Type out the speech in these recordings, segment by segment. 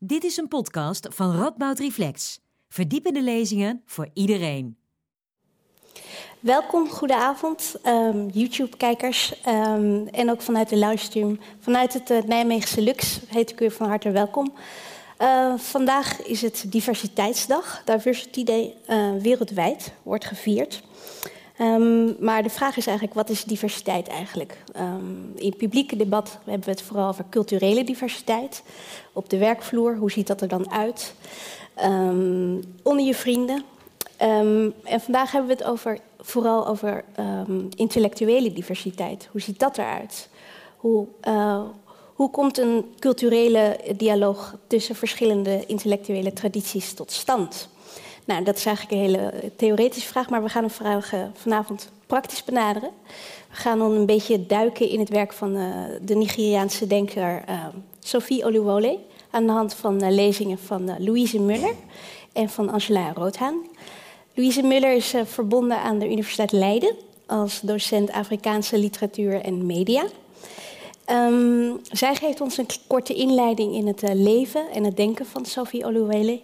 Dit is een podcast van Radboud Reflex. Verdiepende lezingen voor iedereen. Welkom, goedenavond, um, YouTube-kijkers um, en ook vanuit de livestream. Vanuit het uh, Nijmeegse Lux heet ik u van harte welkom. Uh, vandaag is het Diversiteitsdag. Diversity Day uh, wereldwijd wordt gevierd. Um, maar de vraag is eigenlijk, wat is diversiteit eigenlijk? Um, in het publieke debat hebben we het vooral over culturele diversiteit. Op de werkvloer, hoe ziet dat er dan uit? Um, onder je vrienden. en vandaag hebben we het over, vooral over intellectuele diversiteit. Hoe ziet dat eruit? Hoe, uh, hoe komt een culturele dialoog tussen verschillende intellectuele tradities tot stand? Nou, dat is eigenlijk een hele theoretische vraag, maar we gaan hem vraag, vanavond praktisch benaderen. We gaan dan een beetje duiken in het werk van uh, de Nigeriaanse denker uh, Sophie Oluwole... aan de hand van lezingen van Louise Muller en van Angela Roodhaan. Louise Muller is verbonden aan de Universiteit Leiden... als docent Afrikaanse literatuur en media... Um, zij geeft ons een korte inleiding in het leven en het denken van Sophie Oluwele...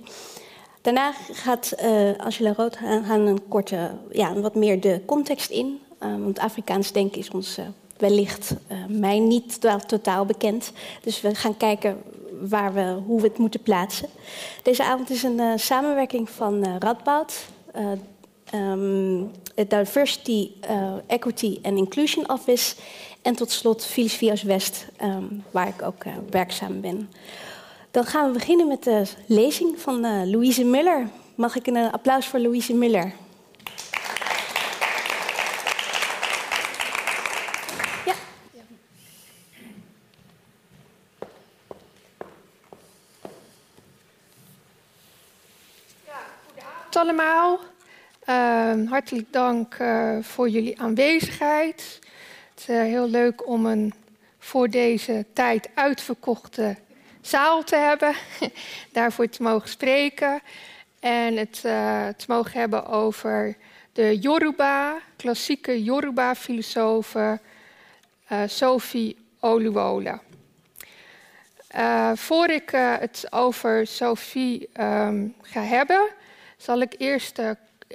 Daarna gaat uh, Angela Rood gaan een korte, ja, wat meer de context in. Uh, want Afrikaans denken is ons wellicht mij niet totaal bekend. Dus we gaan kijken waar we, hoe we het moeten plaatsen. Deze avond is een samenwerking van Radboud, um, het Diversity, Equity and Inclusion Office en tot slot Filosofie West, um, waar ik ook werkzaam ben. Dan gaan we beginnen met de lezing van uh, Louise Muller. Mag ik een uh, applaus voor Louise Muller? Ja. ja goedenavond allemaal. Uh, hartelijk dank uh, voor jullie aanwezigheid. Het is heel leuk om een voor deze tijd uitverkochte zaal te hebben, daarvoor te mogen spreken en het uh, te mogen hebben over de Yoruba, klassieke Yoruba-filosofe uh, Sophie Oluwola. Uh, voor ik het over Sophie um, ga hebben, zal ik eerst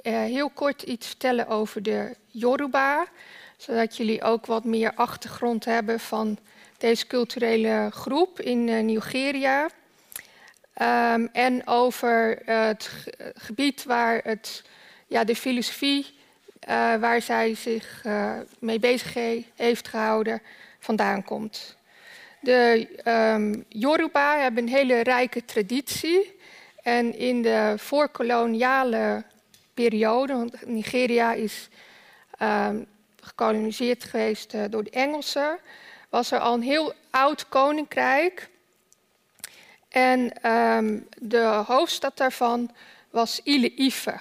heel kort iets vertellen over de Yoruba, zodat jullie ook wat meer achtergrond hebben van deze culturele groep in uh, Nigeria. Um, en over uh, het gebied waar het, ja, de filosofie uh, waar zij zich mee bezig he heeft gehouden vandaan komt. De um, Yoruba hebben een hele rijke traditie. En in de voorkoloniale periode, want Nigeria is um, gekoloniseerd geweest door de Engelsen, was er al een heel oud koninkrijk. En um, de hoofdstad daarvan was Ile-Ife.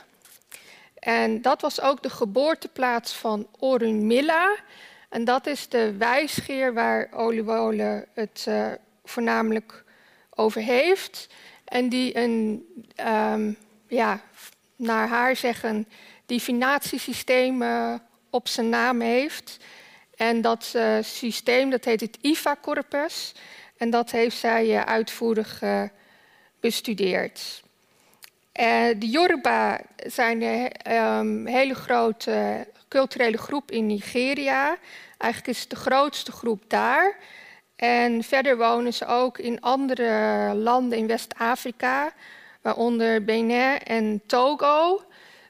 En dat was ook de geboorteplaats van Orunmilla. En dat is de wijsgeer waar Oluwole het uh, voornamelijk over heeft. En die een, um, ja, naar haar zeggen, divinatiesysteem op zijn naam heeft. En dat uh, systeem dat heet het IFA-corpus. En dat heeft zij uh, uitvoerig uh, bestudeerd. de Yoruba zijn een um, hele grote culturele groep in Nigeria. Eigenlijk is het de grootste groep daar. En verder wonen ze ook in andere landen in West-Afrika, waaronder Benin en Togo.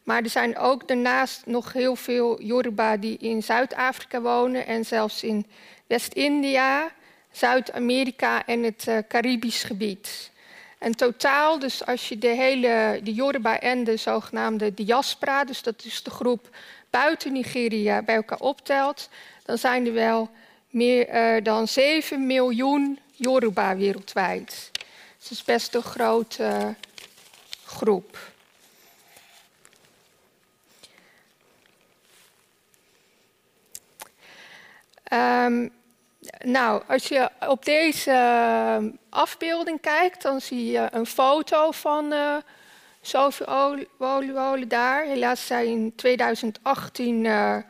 Maar er zijn ook daarnaast nog heel veel Yoruba die in Zuid-Afrika wonen en zelfs in West-India, Zuid-Amerika en het uh, Caribisch gebied. En totaal, dus als je de hele de Yoruba en de zogenaamde diaspora, dus dat is de groep buiten Nigeria, bij elkaar optelt, dan zijn er wel meer uh, dan 7 miljoen Yoruba wereldwijd. Dus dat is best een grote uh, groep. Um, nou, als je op deze uh, afbeelding kijkt, dan zie je een foto van uh, Sophie Oluwole daar. Helaas is zij in 2018 uh, eh,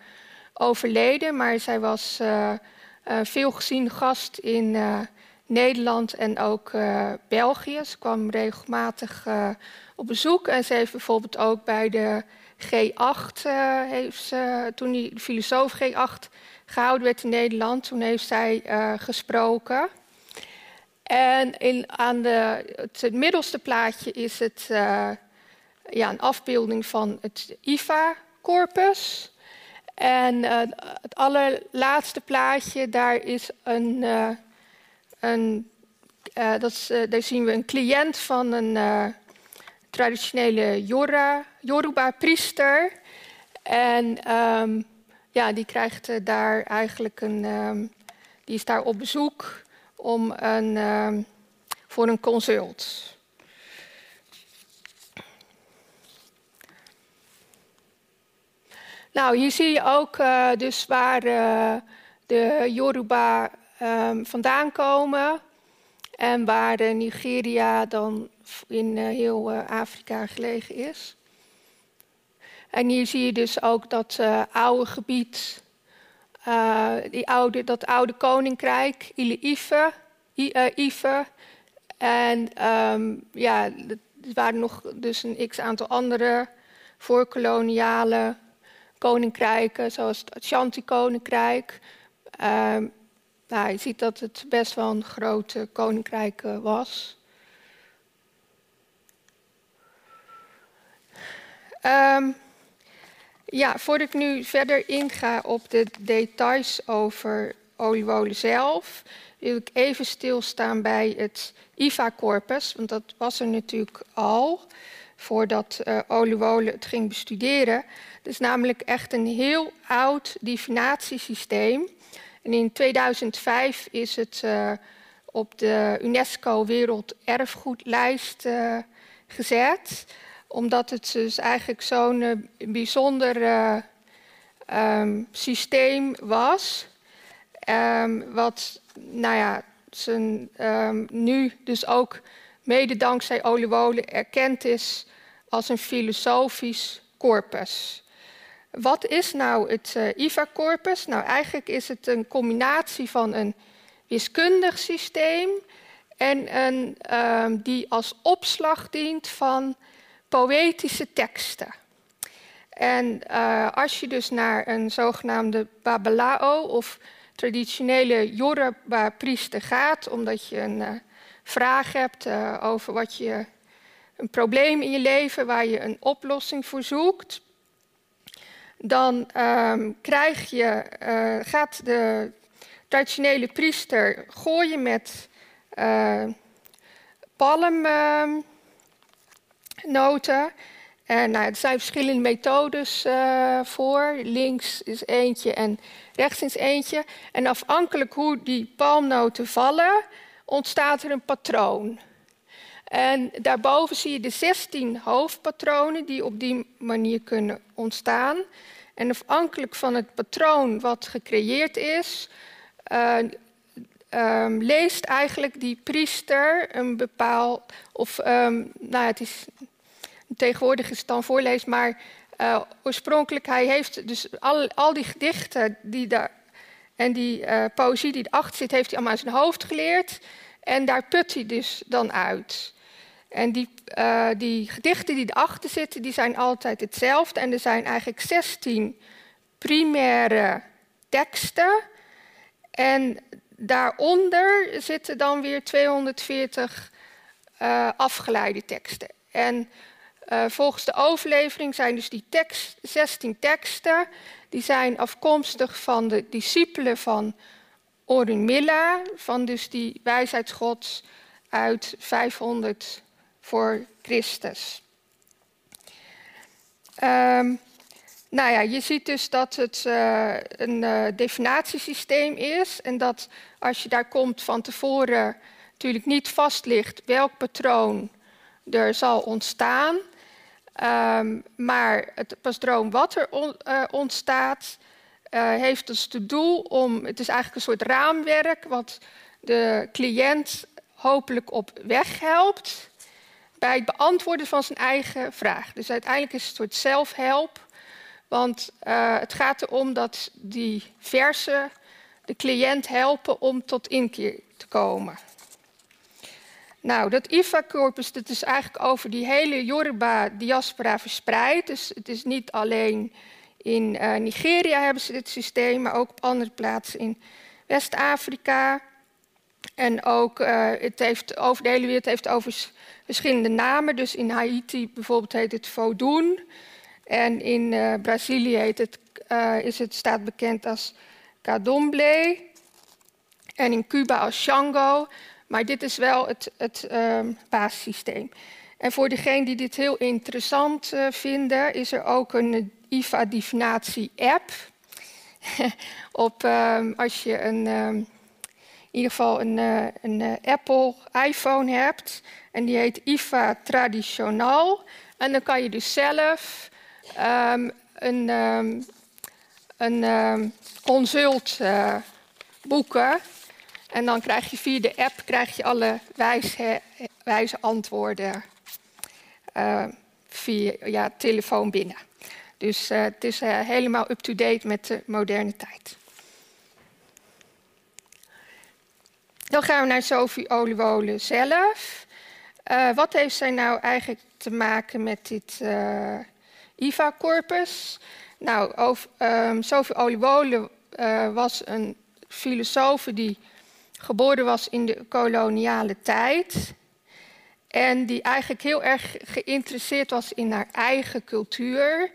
overleden, maar zij was veel gezien gast in Nederland en ook België. Ze kwam regelmatig op bezoek en ze heeft bijvoorbeeld ook bij de G8, uh, heeft ze, toen die filosoof G8 gehouden werd in Nederland, toen heeft zij gesproken. En in, aan de, het, middelste plaatje is het ja, een afbeelding van het IFA-corpus. En het allerlaatste plaatje, daar is een een, dat is, daar zien we een cliënt van een traditionele Yoruba-priester. En um, ja, die krijgt daar eigenlijk een. Um, die is daar op bezoek om een, um, voor een consult. Nou, hier zie je ook dus waar de Yoruba um, vandaan komen. En waar Nigeria dan in heel Afrika gelegen is. En hier zie je dus ook dat oude gebied, die oude, dat oude koninkrijk, Ile-Ife. Ife. En um, ja, er waren nog dus een x aantal andere voorkoloniale koninkrijken, zoals het Ashanti-koninkrijk. Um, nou, je ziet dat het best wel een groot koninkrijk was. Um, ja, voordat ik nu verder inga op de details over oliewolen zelf, wil ik even stilstaan bij het IVA-corpus, want dat was er natuurlijk al voordat uh, het ging bestuderen. Het is namelijk echt een heel oud divinatiesysteem en in 2005 is het uh, op de UNESCO Werelderfgoedlijst uh, gezet, omdat het dus eigenlijk zo'n uh, bijzonder um, systeem was. Um, wat nou ja, zijn, um, nu dus ook mede dankzij Olewolen erkend is als een filosofisch corpus. Wat is nou het uh, IVA-corpus? Nou, eigenlijk is het een combinatie van een wiskundig systeem en een die als opslag dient van poëtische teksten. En uh, als je dus naar een zogenaamde Babelao of traditionele Yoruba-priester gaat, omdat je een uh, vraag hebt over wat je, een probleem in je leven waar je een oplossing voor zoekt, dan um, krijg je, gaat de traditionele priester gooien met uh, palmnoten. en nou, er zijn verschillende methodes uh, voor. Links is eentje en rechts is eentje. En afhankelijk hoe die palmnoten vallen, ontstaat er een patroon. En daarboven zie je de 16 hoofdpatronen die op die manier kunnen ontstaan. En afhankelijk van het patroon wat gecreëerd is, uh, um, leest eigenlijk die priester een bepaald. Of, um, nou, het is. Tegenwoordig is het dan voorlezen, maar uh, oorspronkelijk, hij heeft dus al, al die gedichten die daar. En die uh, poëzie die erachter zit, heeft hij allemaal uit zijn hoofd geleerd. En daar put hij dus dan uit. En die, uh, die gedichten die erachter zitten, die zijn altijd hetzelfde. En er zijn eigenlijk 16 primaire teksten. En daaronder zitten dan weer 240 uh, afgeleide teksten. En uh, volgens de overlevering zijn dus die tekst, 16 teksten, die zijn afkomstig van de discipelen van Orunmilla, van dus die wijsheidsgods uit 500 voor Christus. Um, nou ja, je ziet dus dat het uh, een uh, definatiesysteem is en dat als je daar komt van tevoren natuurlijk niet vast ligt welk patroon er zal ontstaan. Um, maar het patroon wat er uh, ontstaat, heeft dus het doel om, het is eigenlijk een soort raamwerk wat de cliënt hopelijk op weg helpt bij het beantwoorden van zijn eigen vraag. Dus uiteindelijk is het een soort zelfhelp. Want uh, het gaat erom dat die versen de cliënt helpen om tot inkeer te komen. Nou, dat IFA-corpus dat is eigenlijk over die hele Yoruba-diaspora verspreid. Dus het is niet alleen in uh, Nigeria hebben ze dit systeem, maar ook op andere plaatsen in West-Afrika. En ook uh, het heeft over de hele wereld heeft over verschillende namen. Dus in Haiti bijvoorbeeld heet het Vodun. En in uh, Brazilië heet het, is het, staat bekend als Cadomble. En in Cuba als Shango. Maar dit is wel het, het um, basissysteem. En voor degenen die dit heel interessant uh, vinden, is er ook een IFA-divinatie-app. Op, um, als je een, um, in ieder geval een, uh, een uh, Apple iPhone hebt, en die heet IFA Traditional. En dan kan je dus zelf een, een consult boeken en dan krijg je via de app krijg je alle wijze, wijze antwoorden uh, via ja, telefoon binnen. Dus uh, het is uh, helemaal up-to-date met de moderne tijd. Dan gaan we naar Sophie Oluwole zelf. wat heeft zij nou eigenlijk te maken met dit IVA-corpus? Nou, over, um, Sophie Oluwole was een filosoof die geboren was in de koloniale tijd. En die eigenlijk heel erg geïnteresseerd was in haar eigen cultuur.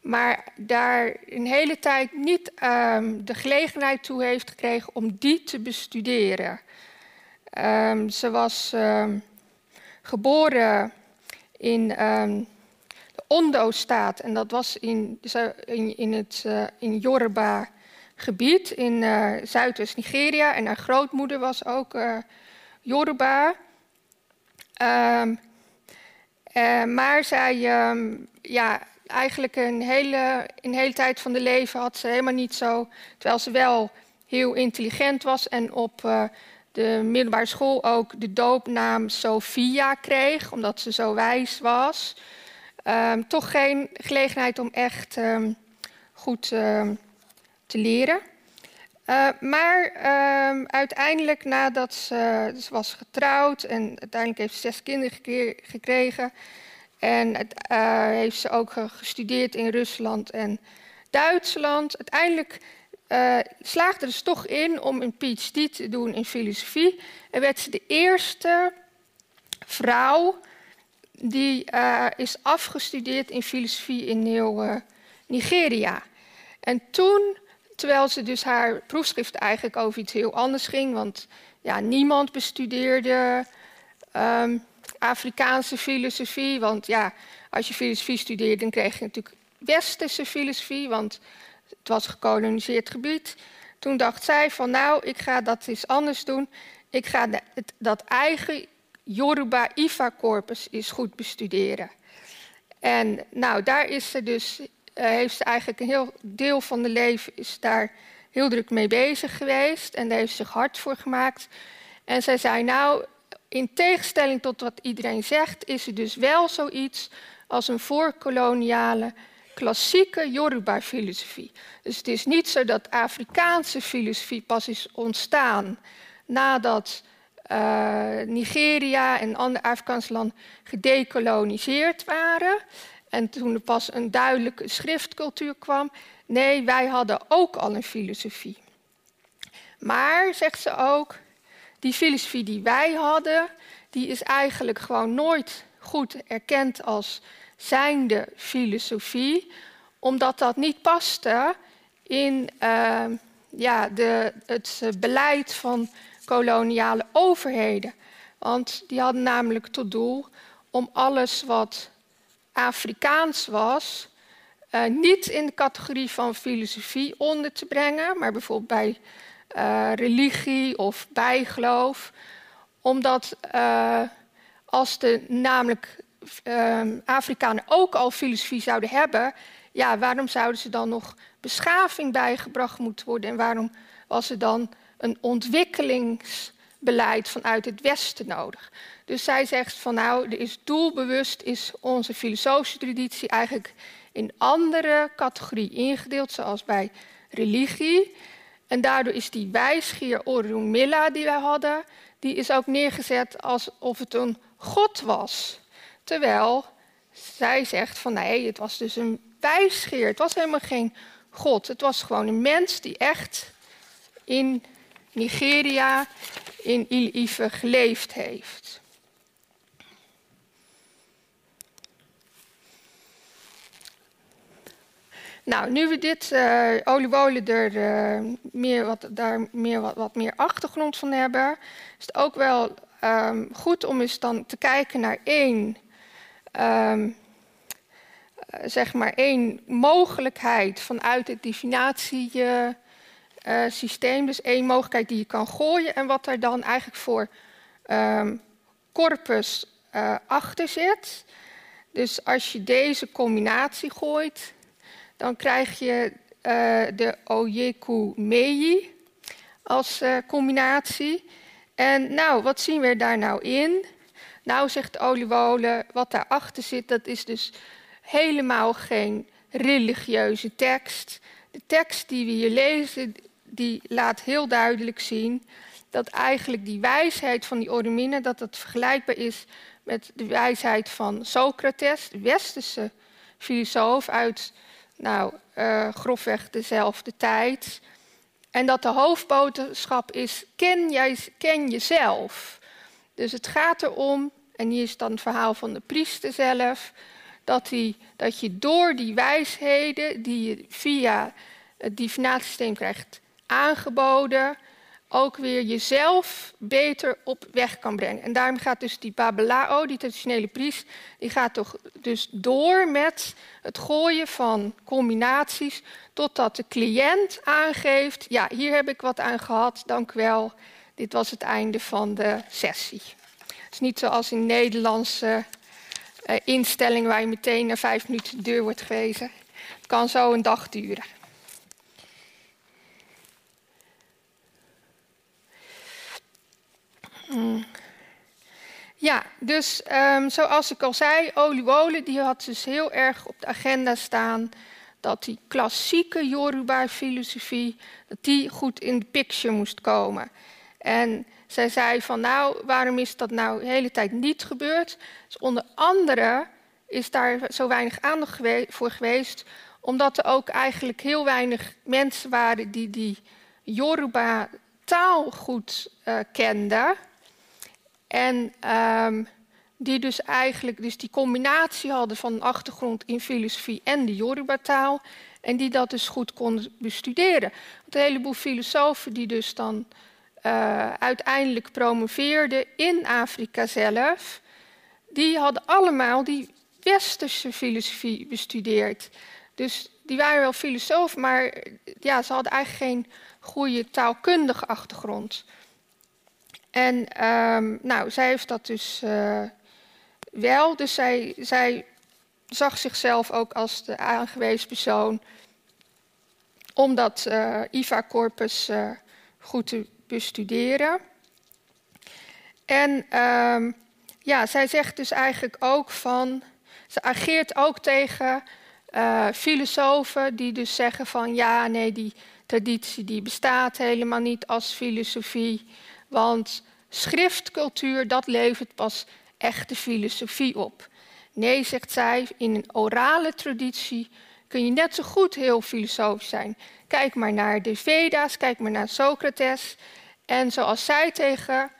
Maar daar een hele tijd niet um, de gelegenheid toe heeft gekregen om die te bestuderen. Um, ze was um, geboren in de Ondo-staat. En dat was in, in, in het uh, in Yoruba gebied in uh, Zuidoost-Nigeria. En haar grootmoeder was ook uh, Yoruba. Um, uh, maar zij, um, ja, eigenlijk een hele, een hele tijd van de leven had ze helemaal niet zo. Terwijl ze wel heel intelligent was en op de middelbare school ook de doopnaam Sophia kreeg, omdat ze zo wijs was. Um, toch geen gelegenheid om echt goed te leren. Uh, maar uh, uiteindelijk, nadat ze, ze, was getrouwd en uiteindelijk heeft ze zes kinderen gekregen. En uh, heeft ze ook gestudeerd in Rusland en Duitsland. Uiteindelijk uh, slaagde ze toch in om een PhD te doen in filosofie. En werd ze de eerste vrouw die is afgestudeerd in filosofie in heel Nigeria. En toen Terwijl ze dus haar proefschrift eigenlijk over iets heel anders ging. Want ja, niemand bestudeerde um, Afrikaanse filosofie. Want ja, als je filosofie studeerde, dan kreeg je natuurlijk westerse filosofie. Want het was gekoloniseerd gebied. Toen dacht zij van nou, ik ga dat eens anders doen. Ik ga het, dat eigen Yoruba-Ifa-corpus eens goed bestuderen. En nou, daar is ze dus heeft ze eigenlijk een heel deel van de leven is daar heel druk mee bezig geweest en daar heeft ze zich hard voor gemaakt. En zij zei nou, in tegenstelling tot wat iedereen zegt, is er dus wel zoiets als een voorkoloniale klassieke Yoruba-filosofie. Dus het is niet zo dat Afrikaanse filosofie pas is ontstaan nadat uh, Nigeria en andere Afrikaanse landen gedekoloniseerd waren. En toen er pas een duidelijke schriftcultuur kwam, nee, wij hadden ook al een filosofie. Maar, zegt ze ook, die filosofie die wij hadden, die is eigenlijk gewoon nooit goed erkend als zijnde filosofie, omdat dat niet paste in uh, ja, de, het beleid van koloniale overheden. Want die hadden namelijk tot doel om alles wat Afrikaans was, uh, niet in de categorie van filosofie onder te brengen, maar bijvoorbeeld bij uh, religie of bijgeloof. Omdat uh, als de namelijk Afrikanen ook al filosofie zouden hebben, ja, waarom zouden ze dan nog beschaving bijgebracht moeten worden en waarom was er dan een ontwikkelingsbeleid vanuit het Westen nodig? Dus zij zegt van nou, er is doelbewust is onze filosofische traditie eigenlijk in andere categorieën ingedeeld, zoals bij religie. En daardoor is die wijsgeer Orunmilla die wij hadden, die is ook neergezet alsof het een god was. Terwijl zij zegt van nee, het was dus een wijsgeer. Het was helemaal geen god. Het was gewoon een mens die echt in Nigeria, in Il-Ife geleefd heeft. Nou, nu we dit uh, oliewolen er uh, meer wat, daar meer wat, wat, meer achtergrond van hebben, is het ook wel um, goed om eens dan te kijken naar één, um, zeg maar één mogelijkheid vanuit het divinatiesysteem. Uh, dus één mogelijkheid die je kan gooien en wat er dan eigenlijk voor um, corpus achter zit. Dus als je deze combinatie gooit, dan krijg je uh, de Oyeku Mei als combinatie. En nou, wat zien we daar nou in? Nou, zegt Oliewolen, wat daarachter zit, dat is dus helemaal geen religieuze tekst. De tekst die we hier lezen, die laat heel duidelijk zien dat eigenlijk die wijsheid van die Oromine, dat dat vergelijkbaar is met de wijsheid van Socrates, de westerse filosoof uit nou, uh, grofweg dezelfde tijd. En dat de hoofdboodschap is: ken, jij, ken jezelf. Dus het gaat erom, en hier is dan het verhaal van de priester zelf, dat, die, dat je door die wijsheden die je via het divinatiesysteem krijgt aangeboden, ook weer jezelf beter op weg kan brengen. En daarom gaat dus die Babelao, die traditionele priest, die gaat toch dus door met het gooien van combinaties, totdat de cliënt aangeeft, ja, hier heb ik wat aan gehad, dank wel, dit was het einde van de sessie. Het is niet zoals in Nederlandse uh, instellingen waar je meteen na vijf minuten de deur wordt gewezen. Het kan zo een dag duren. Mm. Ja, dus um, zoals ik al zei, Oliwole die had dus heel erg op de agenda staan dat die klassieke Yoruba-filosofie dat die goed in de picture moest komen. En zij zei van nou, waarom is dat nou de hele tijd niet gebeurd? Dus onder andere is daar zo weinig aandacht voor geweest, omdat er ook eigenlijk heel weinig mensen waren die die Yoruba-taal goed uh, kenden. En um, die dus eigenlijk dus die combinatie hadden van een achtergrond in filosofie en de Yoruba-taal. En die dat dus goed konden bestuderen. Want een heleboel filosofen die dus dan uh, uiteindelijk promoveerden in Afrika zelf, die hadden allemaal die westerse filosofie bestudeerd. Dus die waren wel filosofen, maar ja, ze hadden eigenlijk geen goede taalkundige achtergrond. En um, nou, zij heeft dat dus uh, wel. Dus zij, zij zag zichzelf ook als de aangewezen persoon om dat uh, IVA-corpus uh, goed te bestuderen. En um, ja, zij zegt dus eigenlijk ook van. Ze ageert ook tegen filosofen die dus zeggen van ja, nee, die traditie die bestaat helemaal niet als filosofie. Want schriftcultuur, dat levert pas echte filosofie op. Nee, zegt zij, in een orale traditie kun je net zo goed heel filosofisch zijn. Kijk maar naar de Veda's, kijk maar naar Socrates. En zoals zij tegen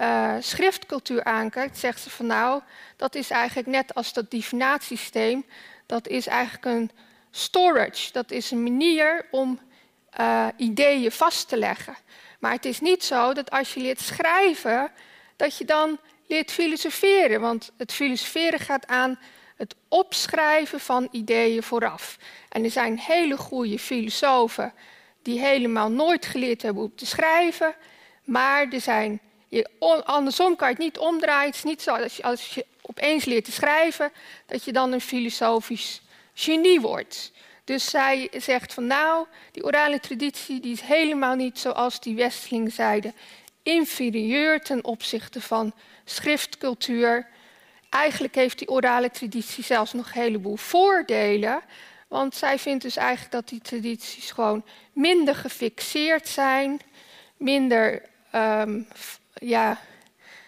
uh, schriftcultuur aankijkt, zegt ze van nou, dat is eigenlijk net als dat divinatiesysteem. Dat is eigenlijk een storage, dat is een manier om uh, ideeën vast te leggen. Maar het is niet zo dat als je leert schrijven, dat je dan leert filosoferen. Want het filosoferen gaat aan het opschrijven van ideeën vooraf. En er zijn hele goede filosofen die helemaal nooit geleerd hebben om te schrijven. Maar er zijn, andersom kan je het niet omdraaien. Het is niet zo dat je, als je opeens leert te schrijven, dat je dan een filosofisch genie wordt. Dus zij zegt van nou, die orale traditie die is helemaal niet zoals die Westelingen zeiden, inferieur ten opzichte van schriftcultuur. Eigenlijk heeft die orale traditie zelfs nog een heleboel voordelen. Want zij vindt dus eigenlijk dat die tradities gewoon minder gefixeerd zijn, minder um, ja,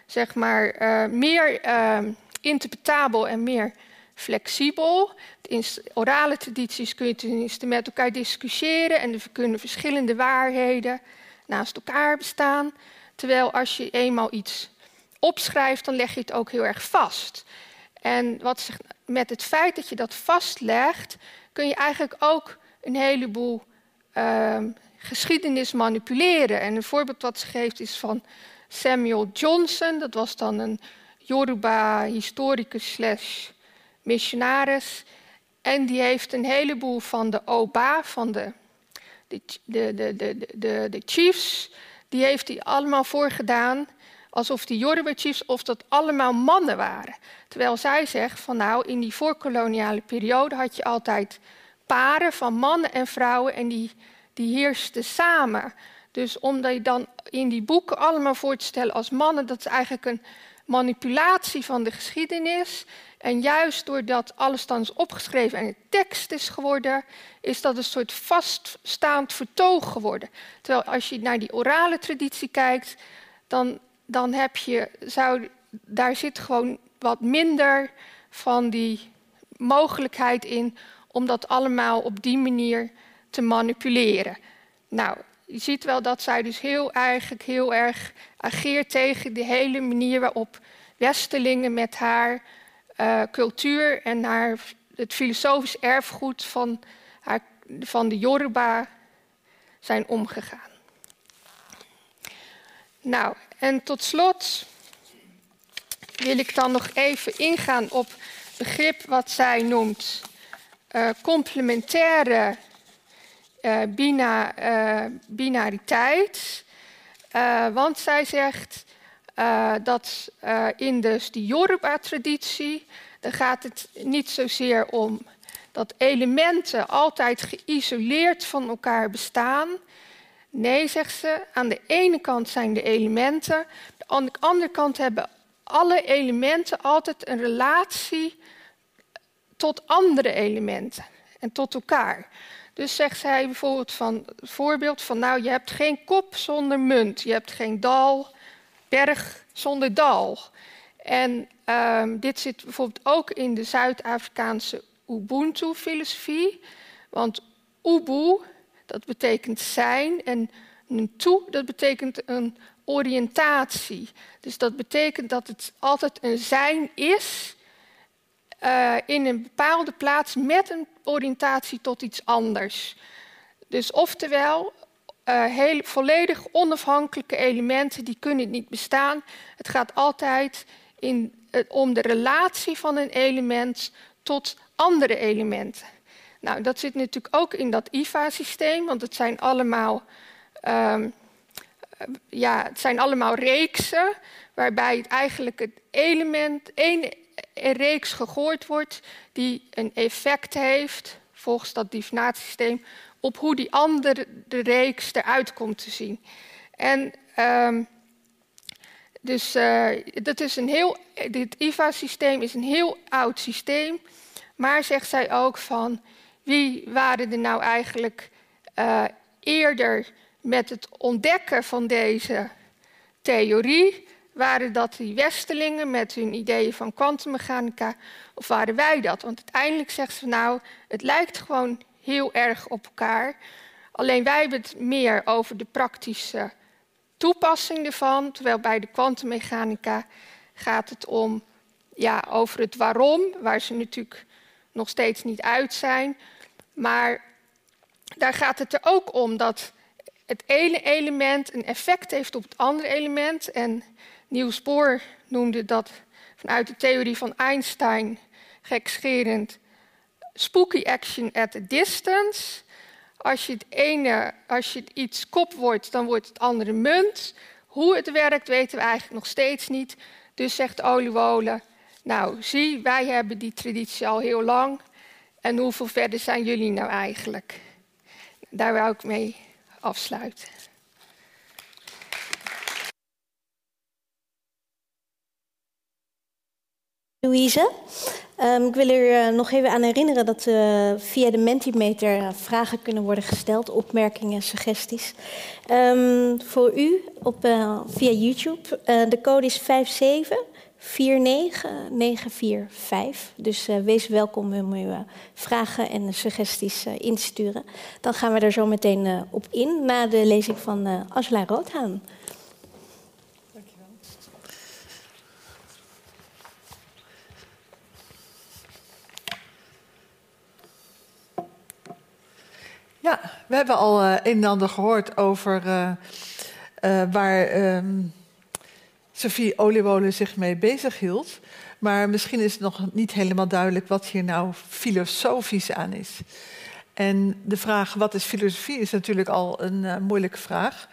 zeg maar, uh, meer uh, interpretabel en meer flexibel. In orale tradities kun je tenminste met elkaar discussiëren en er kunnen verschillende waarheden naast elkaar bestaan. Terwijl als je eenmaal iets opschrijft, dan leg je het ook heel erg vast. En wat met het feit dat je dat vastlegt, kun je eigenlijk ook een heleboel uh, geschiedenis manipuleren. En een voorbeeld wat ze geeft is van Samuel Johnson. Dat was dan een Yoruba-historicus slash missionaris. En die heeft een heleboel van de Oba, van de, de, de, de, de, de, de chiefs, die heeft hij allemaal voorgedaan alsof die Yoruba chiefs of dat allemaal mannen waren. Terwijl zij zegt van nou, in die voorkoloniale periode had je altijd paren van mannen en vrouwen en die, die heersten samen. Dus om je dan in die boeken allemaal voor te stellen als mannen, dat is eigenlijk een manipulatie van de geschiedenis. En juist doordat alles dan is opgeschreven en een tekst is geworden, is dat een soort vaststaand vertoog geworden. Terwijl als je naar die orale traditie kijkt, dan, dan heb je, zou, daar zit gewoon wat minder van die mogelijkheid in om dat allemaal op die manier te manipuleren. Nou, je ziet wel dat zij dus heel, eigenlijk heel erg ageert tegen de hele manier waarop Westelingen met haar uh, cultuur en haar, het filosofisch erfgoed van, haar, van de Yoruba zijn omgegaan. Nou, en tot slot wil ik dan nog even ingaan op begrip wat zij noemt uh, complementaire uh, bina, binariteit. want zij zegt dat in dus die Yoruba-traditie, dan gaat het niet zozeer om dat elementen altijd geïsoleerd van elkaar bestaan. Nee, zegt ze, aan de ene kant zijn de elementen, aan de andere kant hebben alle elementen altijd een relatie tot andere elementen en tot elkaar. Dus zegt zij bijvoorbeeld van voorbeeld van nou je hebt geen kop zonder munt, je hebt geen dal berg zonder dal. En um, dit zit bijvoorbeeld ook in de Zuid-Afrikaanse Ubuntu-filosofie. Want Ubu, dat betekent zijn, en Ntu, dat betekent een oriëntatie. Dus dat betekent dat het altijd een zijn is uh, in een bepaalde plaats met een oriëntatie tot iets anders. Dus oftewel, uh, heel, volledig onafhankelijke elementen, die kunnen niet bestaan. Het gaat altijd in, uh, om de relatie van een element tot andere elementen. Nou, dat zit natuurlijk ook in dat IFA-systeem, want het zijn allemaal, um, ja, het zijn allemaal reeksen, waarbij het eigenlijk het element, één reeks gegooid wordt, die een effect heeft, volgens dat divinatiesysteem, op hoe die andere de reeks eruit komt te zien. En um, dus uh, dat is een heel, dit IVA-systeem is een heel oud systeem. Maar zegt zij ook van wie waren er nou eigenlijk uh, eerder met het ontdekken van deze theorie? Waren dat die Westelingen met hun ideeën van kwantummechanica? Of waren wij dat? Want uiteindelijk zegt ze nou, het lijkt gewoon heel erg op elkaar. Alleen wij hebben het meer over de praktische toepassing ervan, terwijl bij de kwantummechanica gaat het om ja, over het waarom, waar ze natuurlijk nog steeds niet uit zijn. Maar daar gaat het er ook om dat het ene element een effect heeft op het andere element. En Niels Bohr noemde dat vanuit de theorie van Einstein gekscherend spooky action at a distance. Als je het ene, als je iets kop wordt, dan wordt het andere munt. Hoe het werkt weten we eigenlijk nog steeds niet. Dus zegt Oliewole, nou zie, wij hebben die traditie al heel lang. En hoeveel verder zijn jullie nou eigenlijk? Daar wou ik mee afsluiten. Louise, Um, ik wil er uh, nog even aan herinneren dat uh, via de Mentimeter uh, vragen kunnen worden gesteld, opmerkingen, suggesties. Um, voor u op, via YouTube. de code is 5749945. Dus wees welkom om uw vragen en suggesties in te sturen. Dan gaan we er zo meteen op in na de lezing van Angela Roodhaan. Ja, we hebben al uh, een en ander gehoord over uh, uh, waar um, Sophie Oliewolen zich mee bezig hield. Maar misschien is het nog niet helemaal duidelijk wat hier nou filosofisch aan is. En de vraag wat is filosofie is natuurlijk al een moeilijke vraag.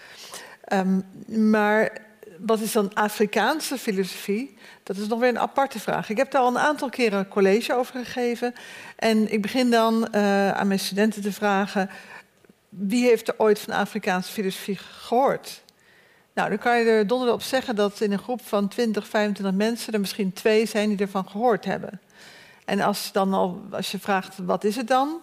Um, maar wat is dan Afrikaanse filosofie? Dat is nog weer een aparte vraag. Ik heb daar al een aantal keren college over gegeven. En ik begin dan uh, aan mijn studenten te vragen: wie heeft er ooit van Afrikaanse filosofie gehoord? Nou, dan kan je er donderdag op zeggen dat in een groep van 20, 25 mensen er misschien twee zijn die ervan gehoord hebben. En als, dan al, als je vraagt wat is het dan,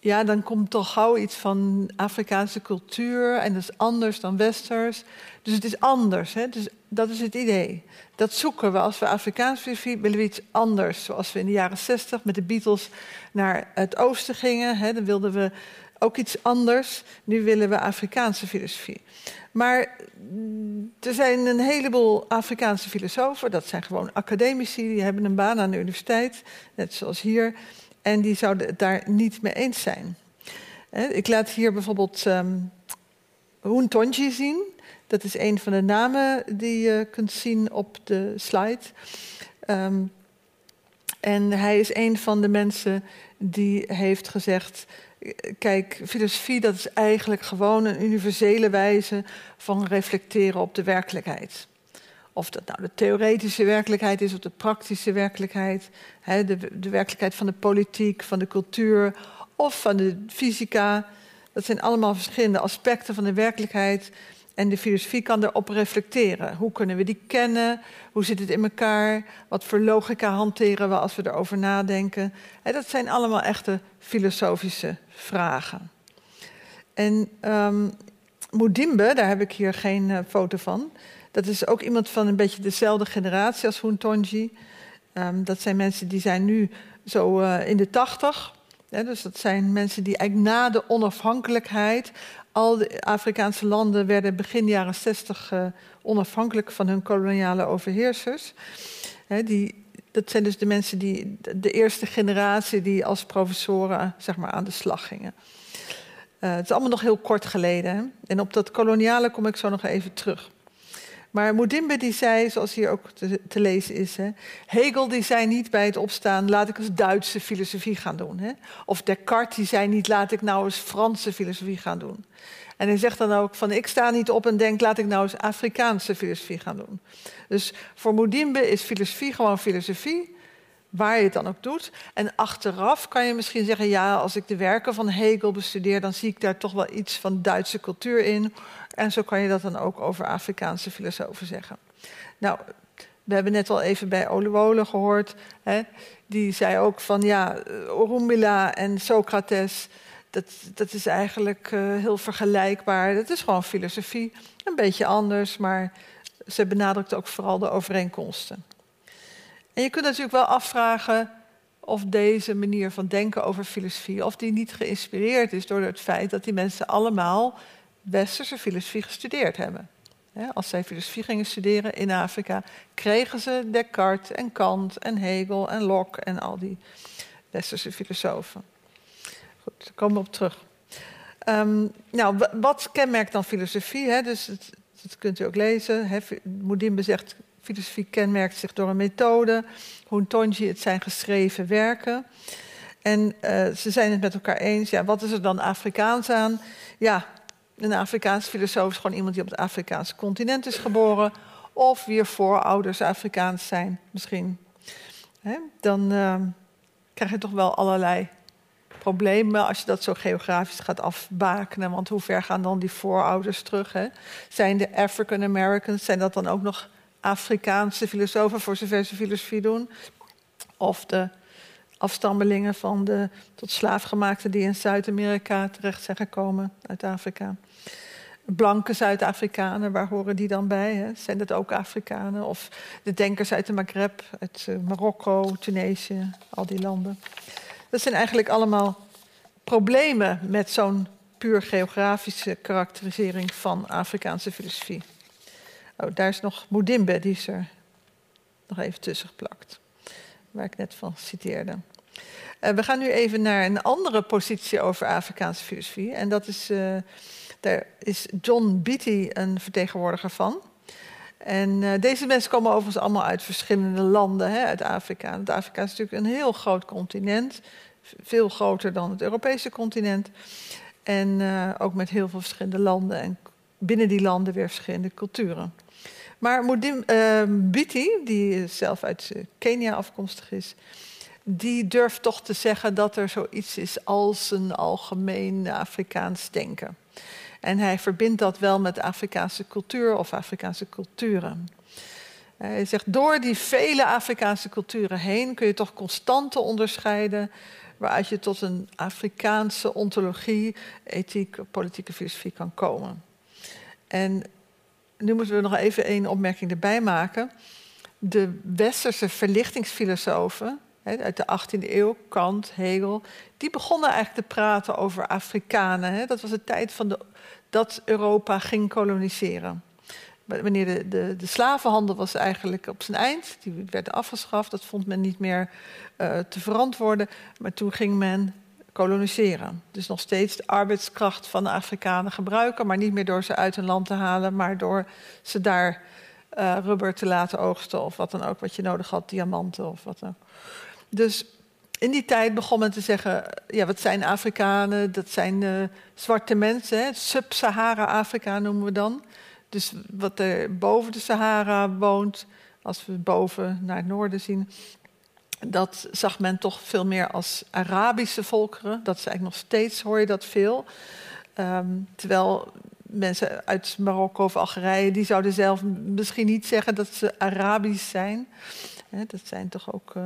ja, dan komt toch gauw iets van Afrikaanse cultuur en dat is anders dan westers. Dus het is anders, hè? Dus dat is het idee. Dat zoeken we als we Afrikaans filosofie willen we iets anders. Zoals we in de jaren zestig met de Beatles naar het oosten gingen, hè? dan wilden we ook iets anders. Nu willen we Afrikaanse filosofie. Maar er zijn een heleboel Afrikaanse filosofen, dat zijn gewoon academici, die hebben een baan aan de universiteit, net zoals hier. En die zouden het daar niet mee eens zijn. Ik laat hier bijvoorbeeld um, Hoen Tonji zien. Dat is een van de namen die je kunt zien op de slide. Um, en hij is een van de mensen die heeft gezegd: kijk, filosofie dat is eigenlijk gewoon een universele wijze van reflecteren op de werkelijkheid. Of dat nou de theoretische werkelijkheid is of de praktische werkelijkheid, hè, de, de werkelijkheid van de politiek, van de cultuur of van de fysica. Dat zijn allemaal verschillende aspecten van de werkelijkheid. En de filosofie kan erop reflecteren. Hoe kunnen we die kennen? Hoe zit het in elkaar? Wat voor logica hanteren we als we erover nadenken? En dat zijn allemaal echte filosofische vragen. En um, Moedimbe, daar heb ik hier geen uh, foto van. Dat is ook iemand van een beetje dezelfde generatie als Huntonji. Um, dat zijn mensen die zijn nu zo uh, in de tachtig. dus dat zijn mensen die eigenlijk na de onafhankelijkheid... al de Afrikaanse landen werden begin jaren zestig uh, onafhankelijk van hun koloniale overheersers. He, die, dat zijn dus de mensen die de eerste generatie die als professoren zeg maar, aan de slag gingen. Uh, het is allemaal nog heel kort geleden. En op dat koloniale kom ik zo nog even terug. Maar Moedimbe die zei, zoals hier ook te, lezen is... Hè, Hegel die zei niet bij het opstaan... laat ik eens Duitse filosofie gaan doen. Hè? Of Descartes die zei niet... laat ik nou eens Franse filosofie gaan doen. En hij zegt dan ook van... ik sta niet op en denk... laat ik nou eens Afrikaanse filosofie gaan doen. Dus voor Moedimbe is filosofie gewoon filosofie waar je het dan ook doet. En achteraf kan je misschien zeggen: ja, als ik de werken van Hegel bestudeer, dan zie ik daar toch wel iets van Duitse cultuur in. En zo kan je dat dan ook over Afrikaanse filosofen zeggen. Nou, we hebben net al even bij Oluwole gehoord. Hè, die zei ook van ja, Orunmila en Socrates. Dat, dat is eigenlijk uh, heel vergelijkbaar. Dat is gewoon filosofie. Een beetje anders, maar ze benadrukt ook vooral de overeenkomsten. En je kunt natuurlijk wel afvragen of deze manier van denken over filosofie, of die niet geïnspireerd is door het feit dat die mensen allemaal westerse filosofie gestudeerd hebben. Als zij filosofie gingen studeren in Afrika, kregen ze Descartes en Kant en Hegel en Locke en al die westerse filosofen. Goed, daar komen we op terug. Um, nou, wat kenmerkt dan filosofie? Dus het, dat kunt u ook lezen. Moedimbe zegt, filosofie kenmerkt zich door een methode. Huntonji, het zijn geschreven werken. En uh, ze zijn het met elkaar eens. Ja, wat is er dan Afrikaans aan? Ja, een Afrikaans filosoof is gewoon iemand die op het Afrikaanse continent is geboren. Of wier voorouders Afrikaans zijn, misschien. dan uh, krijg je toch wel allerlei problemen als je dat zo geografisch gaat afbakenen. Want hoe ver gaan dan die voorouders terug? Zijn de African Americans, zijn dat dan ook nog Afrikaanse filosofen, voor zover ze filosofie doen? Of de afstammelingen van de tot slaafgemaakten die in Zuid-Amerika terecht zijn gekomen uit Afrika. Blanke Zuid-Afrikanen, waar horen die dan bij? Hè? Zijn dat ook Afrikanen? Of de denkers uit de Maghreb, uit eh, Marokko, Tunesië, al die landen. Dat zijn eigenlijk allemaal problemen met zo'n puur geografische karakterisering van Afrikaanse filosofie. Oh, daar is nog Moedimbe, die is er nog even tussen geplakt, waar ik net van citeerde. Uh, we gaan nu even naar een andere positie over Afrikaanse filosofie. En dat is, uh, daar is John Beatty een vertegenwoordiger van. En uh, deze mensen komen overigens allemaal uit verschillende landen, hè, uit Afrika. Want Afrika is natuurlijk een heel groot continent, veel groter dan het Europese continent. En ook met heel veel verschillende landen en binnen die landen weer verschillende culturen. Maar Mudim uh, Biti, die zelf uit eh, Kenia afkomstig is, die durft toch te zeggen dat er zoiets is als een algemeen Afrikaans denken. En hij verbindt dat wel met Afrikaanse cultuur of Afrikaanse culturen. Hij zegt, door die vele Afrikaanse culturen heen kun je toch constante onderscheiden waaruit je tot een Afrikaanse ontologie, ethiek, politieke filosofie kan komen. En nu moeten we nog even één opmerking erbij maken. De westerse verlichtingsfilosofen uit de 18e eeuw, Kant, Hegel, die begonnen eigenlijk te praten over Afrikanen. Dat was de tijd van de, dat Europa ging koloniseren. Wanneer de, de, de, slavenhandel was eigenlijk op zijn eind, die werd afgeschaft, dat vond men niet meer uh, te verantwoorden. Maar toen ging men koloniseren. Dus nog steeds de arbeidskracht van de Afrikanen gebruiken, maar niet meer door ze uit hun land te halen, maar door ze daar uh, rubber te laten oogsten of wat dan ook wat je nodig had, diamanten of wat dan Dus in die tijd begon men te zeggen, ja, wat zijn Afrikanen? Dat zijn uh, zwarte mensen, Sub-Sahara-Afrika noemen we dan. Dus wat er boven de Sahara woont, als we boven naar het noorden zien, dat zag men toch veel meer als Arabische volkeren. Dat is eigenlijk nog steeds, hoor je dat veel. Um, terwijl mensen uit Marokko of Algerije, die zouden zelf misschien niet zeggen dat ze Arabisch zijn. Dat zijn toch ook uh,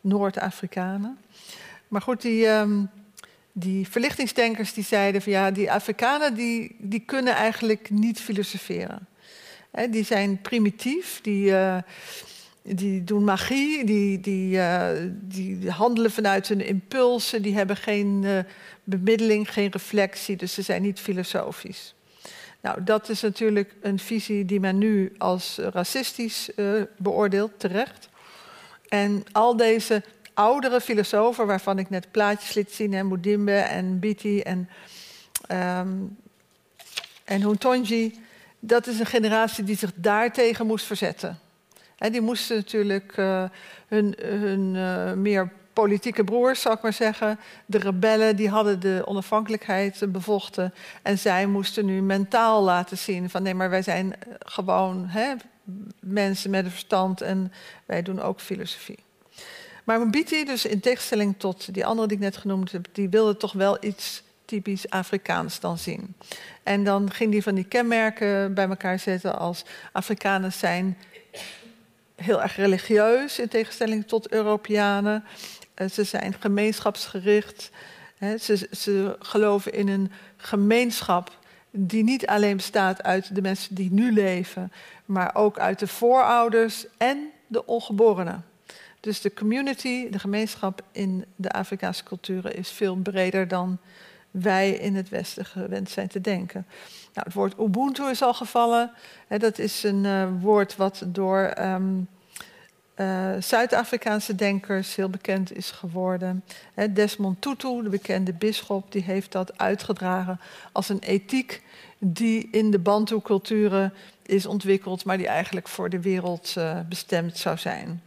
Noord-Afrikanen. Maar goed, die, um, die verlichtingsdenkers die zeiden van ja, die Afrikanen die, die kunnen eigenlijk niet filosoferen. Die zijn primitief, die... Uh, die doen magie, die, die, uh, die handelen vanuit hun impulsen, die hebben geen uh, bemiddeling, geen reflectie, dus ze zijn niet filosofisch. Nou, dat is natuurlijk een visie die men nu als racistisch uh, beoordeelt, terecht. En al deze oudere filosofen, waarvan ik net plaatjes liet zien, hè, Mudimbe en Biti en, um, en Huntonji, dat is een generatie die zich daartegen moest verzetten. En die moesten natuurlijk uh, hun, hun uh, meer politieke broers, zal ik maar zeggen, de rebellen, die hadden de onafhankelijkheid bevochten. En zij moesten nu mentaal laten zien van nee, maar wij zijn gewoon hè, mensen met een verstand en wij doen ook filosofie. Maar Mbiti, dus in tegenstelling tot die andere die ik net genoemd heb, die wilde toch wel iets typisch Afrikaans dan zien. En dan ging die van die kenmerken bij elkaar zetten als Afrikanen zijn heel erg religieus in tegenstelling tot Europeanen. Uh, ze zijn gemeenschapsgericht. Ze, ze geloven in een gemeenschap die niet alleen bestaat uit de mensen die nu leven, maar ook uit de voorouders en de ongeborenen. Dus de community, de gemeenschap in de Afrikaanse culturen is veel breder dan wij in het Westen gewend zijn te denken. Nou, het woord Ubuntu is al gevallen. dat is een uh, woord wat door um, uh, Zuid-Afrikaanse denkers heel bekend is geworden. Desmond Tutu, de bekende bisschop, die heeft dat uitgedragen als een ethiek die in de Bantu-culturen is ontwikkeld, maar die eigenlijk voor de wereld uh, bestemd zou zijn.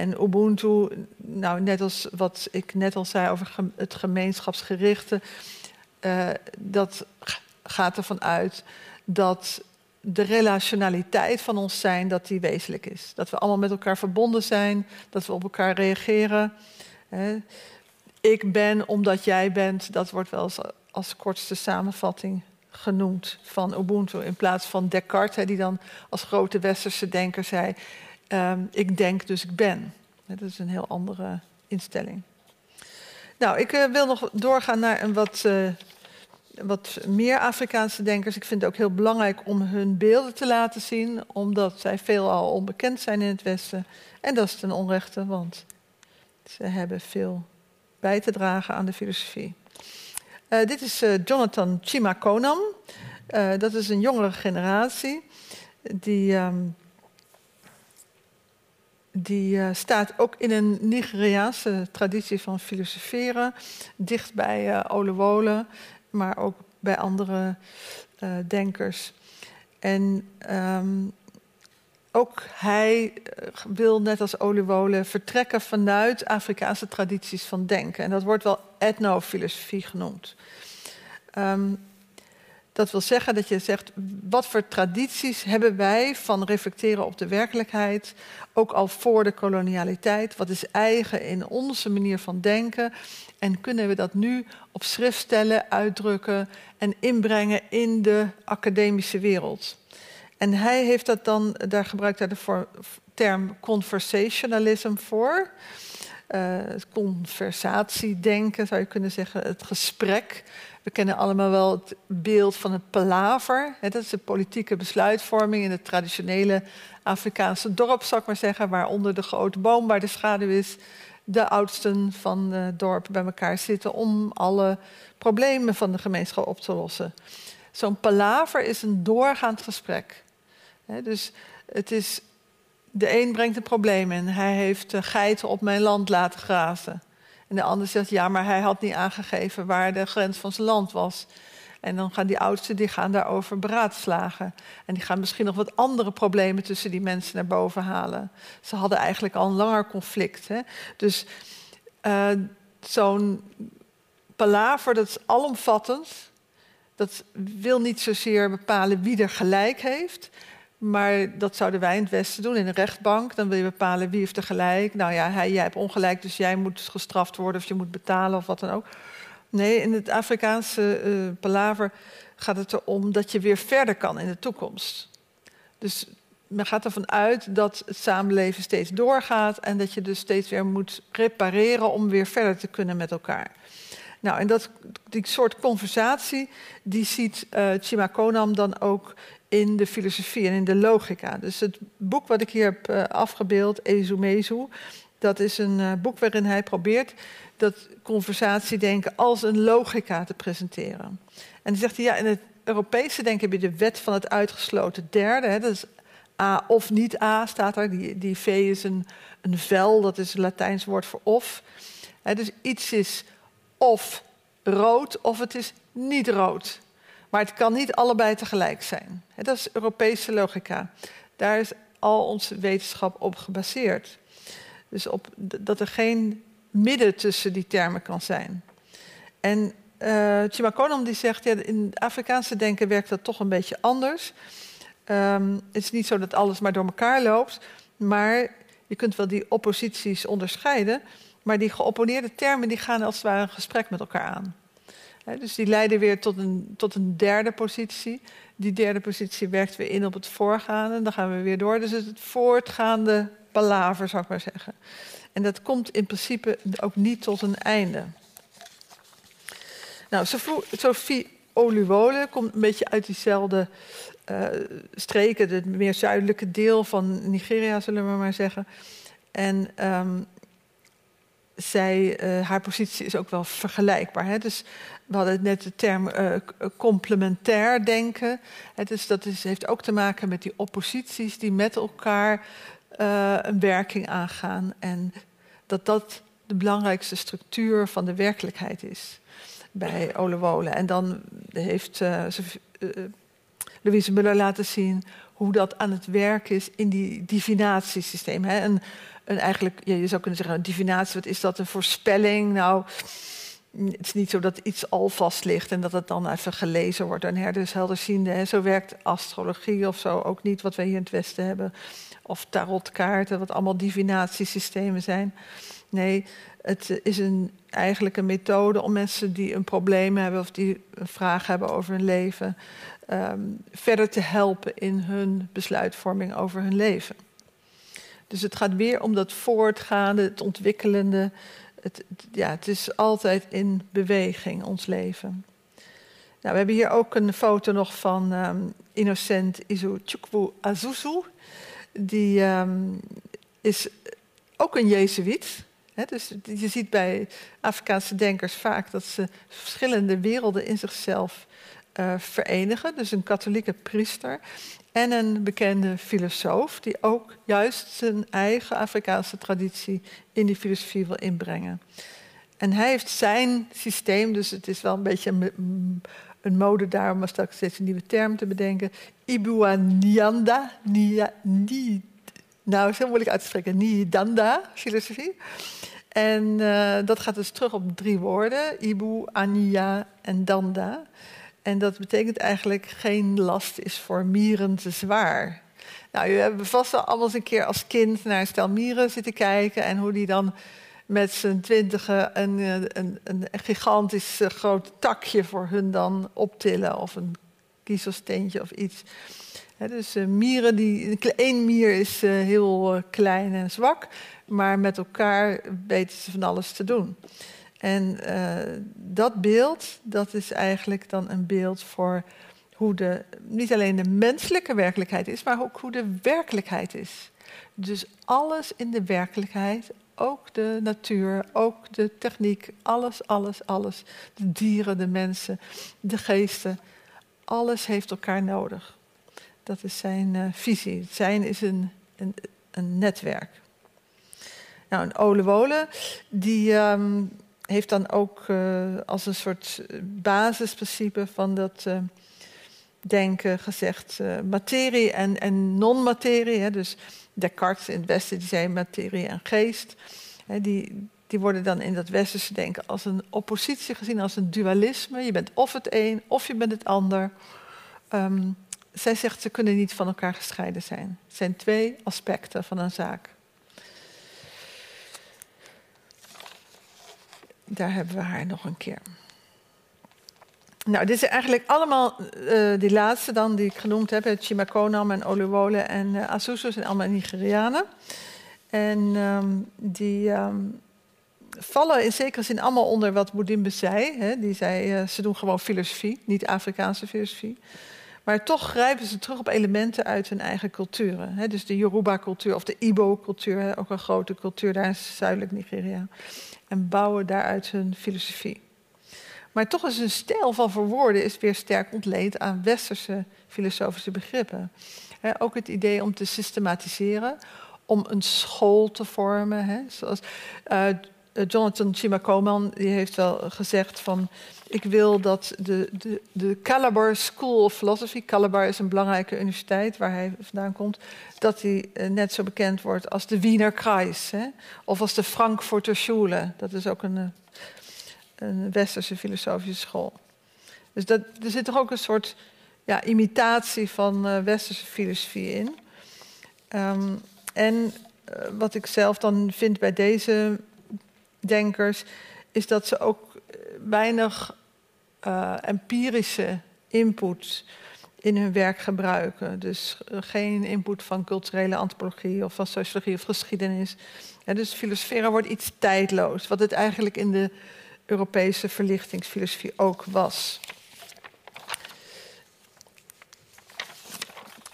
En Ubuntu, nou, net als wat ik net al zei over het gemeenschapsgerichte, uh, dat gaat ervan uit dat de relationaliteit van ons zijn, dat die wezenlijk is. Dat we allemaal met elkaar verbonden zijn, dat we op elkaar reageren. Ik ben omdat jij bent, dat wordt wel als, als kortste samenvatting genoemd van Ubuntu. In plaats van Descartes, die dan als grote westerse denker zei: um, Ik denk, dus ik ben. Dat is een heel andere instelling. Nou, ik uh, wil nog doorgaan naar een wat, uh, wat meer Afrikaanse denkers. Ik vind het ook heel belangrijk om hun beelden te laten zien, omdat zij veelal onbekend zijn in het Westen. En dat is ten onrechte, want ze hebben veel bij te dragen aan de filosofie. Uh, dit is Jonathan Chimakonam. dat is een jongere generatie die. Um, die uh, staat ook in een Nigeriaanse traditie van filosoferen, dicht bij uh, maar ook bij andere uh, denkers. En um, ook hij wil, net als Olewole, vertrekken vanuit Afrikaanse tradities van denken. En dat wordt wel etnofilosofie genoemd. Um, dat wil zeggen dat je zegt, wat voor tradities hebben wij van reflecteren op de werkelijkheid, ook al voor de kolonialiteit? Wat is eigen in onze manier van denken? En kunnen we dat nu op schrift stellen, uitdrukken en inbrengen in de academische wereld? En hij heeft dat dan, daar gebruikt hij de term conversationalism voor. Uh, conversatiedenken zou je kunnen zeggen, het gesprek. We kennen allemaal wel het beeld van het palaver. Hè, dat is de politieke besluitvorming in het traditionele Afrikaanse dorp, zou ik maar zeggen, waar onder de grote boom, waar de schaduw is, de oudsten van het dorp bij elkaar zitten om alle problemen van de gemeenschap op te lossen. Zo'n palaver is een doorgaand gesprek. dus het is, de een brengt een probleem in. Hij heeft geiten op mijn land laten grazen. En de ander zegt, ja, maar hij had niet aangegeven waar de grens van zijn land was. En dan gaan die oudsten die gaan daarover beraadslagen. En die gaan misschien nog wat andere problemen tussen die mensen naar boven halen. Ze hadden eigenlijk al een langer conflict. Hè? Dus uh, zo'n palaver, dat is alomvattend. Dat wil niet zozeer bepalen wie er gelijk heeft. Maar dat zouden wij in het Westen doen, in een rechtbank. Dan wil je bepalen wie heeft er gelijk. Nou ja, jij hebt ongelijk, dus jij moet gestraft worden of je moet betalen of wat dan ook. Nee, in het Afrikaanse uh, palaver gaat het erom dat je weer verder kan in de toekomst. Dus men gaat ervan uit dat het samenleven steeds doorgaat en dat je dus steeds weer moet repareren om weer verder te kunnen met elkaar. Nou, en dat, die soort conversatie, die ziet uh, Chimakonam dan ook in de filosofie en in de logica. Dus het boek wat ik hier heb uh, afgebeeld, Ezumezu, dat is een uh, boek waarin hij probeert dat conversatiedenken als een logica te presenteren. En dan zegt hij, ja, in het Europese denken heb je de wet van het uitgesloten derde. Hè, dat is A of niet A, staat er. Die, die V is een, een vel, dat is een Latijns woord voor of. Hè, dus iets is of rood of het is niet rood. Maar het kan niet allebei tegelijk zijn. Dat is Europese logica. Daar is al onze wetenschap op gebaseerd. Dus op dat er geen midden tussen die termen kan zijn. En uh, die zegt, ja, in het Afrikaanse denken werkt dat toch een beetje anders. Um, het is niet zo dat alles maar door elkaar loopt, maar je kunt wel die opposities onderscheiden, maar die geopponeerde termen die gaan als het ware een gesprek met elkaar aan dus die leiden weer tot een, tot een derde positie. Die derde positie werkt weer in op het voorgaande. Dan gaan we weer door. Dus het, het voortgaande palaver, zou ik maar zeggen. En dat komt in principe ook niet tot een einde. Nou, Sophie Oluwole komt een beetje uit diezelfde uh, streken, het meer zuidelijke deel van Nigeria, zullen we maar zeggen. En um, zij, uh, haar positie is ook wel vergelijkbaar. Hè? Dus we hadden net de term uh, complementair denken. Hè? Dus dat is, heeft ook te maken met die opposities die met elkaar uh, een werking aangaan. En dat dat de belangrijkste structuur van de werkelijkheid is bij Olewole. En dan heeft Louise Muller laten zien hoe dat aan het werk is in die divinatiesysteem. Hè? Eigenlijk, ja, je zou kunnen zeggen, een divinatie, wat is dat, een voorspelling? Nou, het is niet zo dat iets al vast ligt en dat het dan even gelezen wordt een herders helderziende. Hè. Zo werkt astrologie of zo ook niet, wat wij hier in het Westen hebben. Of tarotkaarten, wat allemaal divinatiesystemen zijn. Nee, het is een, eigenlijk een methode om mensen die een probleem hebben of die een vraag hebben over hun leven, um, verder te helpen in hun besluitvorming over hun leven. Dus het gaat weer om dat voortgaande, het ontwikkelende. Het, ja, het is altijd in beweging, ons leven. Nou, we hebben hier ook een foto nog van um, Innocent Izuchukwu Azuzu. Die um, is ook een Jezuïet. dus je ziet bij Afrikaanse denkers vaak dat ze verschillende werelden in zichzelf uh, verenigen. Dus een katholieke priester en een bekende filosoof die ook juist zijn eigen Afrikaanse traditie in die filosofie wil inbrengen. En hij heeft zijn systeem, dus het is wel een beetje een, mode daar om straks steeds een nieuwe term te bedenken. Ibuanianda, nia, ni, nou zo moeilijk uit te spreken, Nidanda filosofie. En uh, dat gaat dus terug op drie woorden, Ibu, Ania en Danda. En dat betekent eigenlijk geen last is voor mieren te zwaar. Nou, u hebt vast al allemaal eens een keer als kind naar een stel mieren zitten kijken en hoe die dan met z'n twintigen een, een, een, gigantisch groot takje voor hun dan optillen of een kiezelsteentje of iets. dus uh, mieren, die, één mier is heel klein en zwak, maar met elkaar weten ze van alles te doen. En uh, dat beeld, dat is eigenlijk dan een beeld voor hoe de, niet alleen de menselijke werkelijkheid is, maar ook hoe de werkelijkheid is. Dus alles in de werkelijkheid, ook de natuur, ook de techniek, alles, alles, alles. De dieren, de mensen, de geesten, alles heeft elkaar nodig. Dat is zijn uh, visie. Zijn is een, een, een netwerk. Nou, een Olewole, die um, heeft dan ook uh, als een soort basisprincipe van dat uh, denken gezegd materie en, en non-materie. Dus Descartes in het Westen die zei materie en geest. Hè, die, die worden dan in dat westerse denken als een oppositie gezien, als een dualisme. Je bent of het een of je bent het ander. Um, zij zegt ze kunnen niet van elkaar gescheiden zijn. Het zijn twee aspecten van een zaak. Daar hebben we haar nog een keer. Nou, dit is eigenlijk allemaal, uh, die laatste dan die ik genoemd heb, Chimakonam en Oluwole en Asusu, zijn allemaal Nigerianen. En um, die um, vallen in zekere zin allemaal onder wat Boudimbe zei. Hè. Die zei, uh, ze doen gewoon filosofie, niet Afrikaanse filosofie. Maar toch grijpen ze terug op elementen uit hun eigen culturen. Dus de Yoruba-cultuur of de Igbo-cultuur, ook een grote cultuur daar in zuidelijk Nigeria en bouwen daaruit hun filosofie. Maar toch is een stijl van verwoorden is weer sterk ontleend aan westerse filosofische begrippen. ook het idee om te systematiseren, om een school te vormen. zoals uh, Jonathan Chimakoman die heeft wel gezegd van... ik wil dat de, de, de Calabar School of Philosophy... Calabar is een belangrijke universiteit waar hij vandaan komt... dat die uh, net zo bekend wordt als de Wiener Kreis. Hè? Of als de Frankfurter Schule. Dat is ook een, eh, een westerse filosofische school. Dus dat, er zit toch ook een soort ja, imitatie van uh, westerse filosofie in. Um, en wat ik zelf dan vind bij deze denkers, is dat ze ook eh, weinig uh, empirische input in hun werk gebruiken. Dus uh, geen input van culturele antropologie of van sociologie of geschiedenis. Dus filosoferen wordt iets tijdloos, wat het eigenlijk in de Europese verlichtingsfilosofie ook was.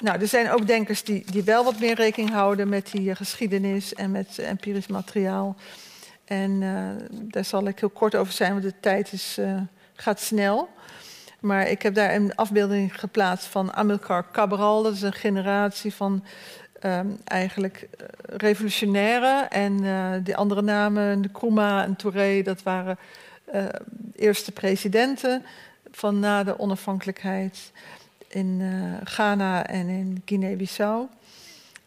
Nou, er zijn ook denkers die, die wel wat meer rekening houden met die geschiedenis en met empirisch materiaal. En daar zal ik heel kort over zijn, want de tijd is, gaat snel. Maar ik heb daar een afbeelding geplaatst van Amilcar Cabral. Dat is een generatie van um, eigenlijk uh, revolutionairen. En de andere namen, Nkrumah en Touré, dat waren eerste presidenten van na de onafhankelijkheid in Ghana en in Guinea-Bissau.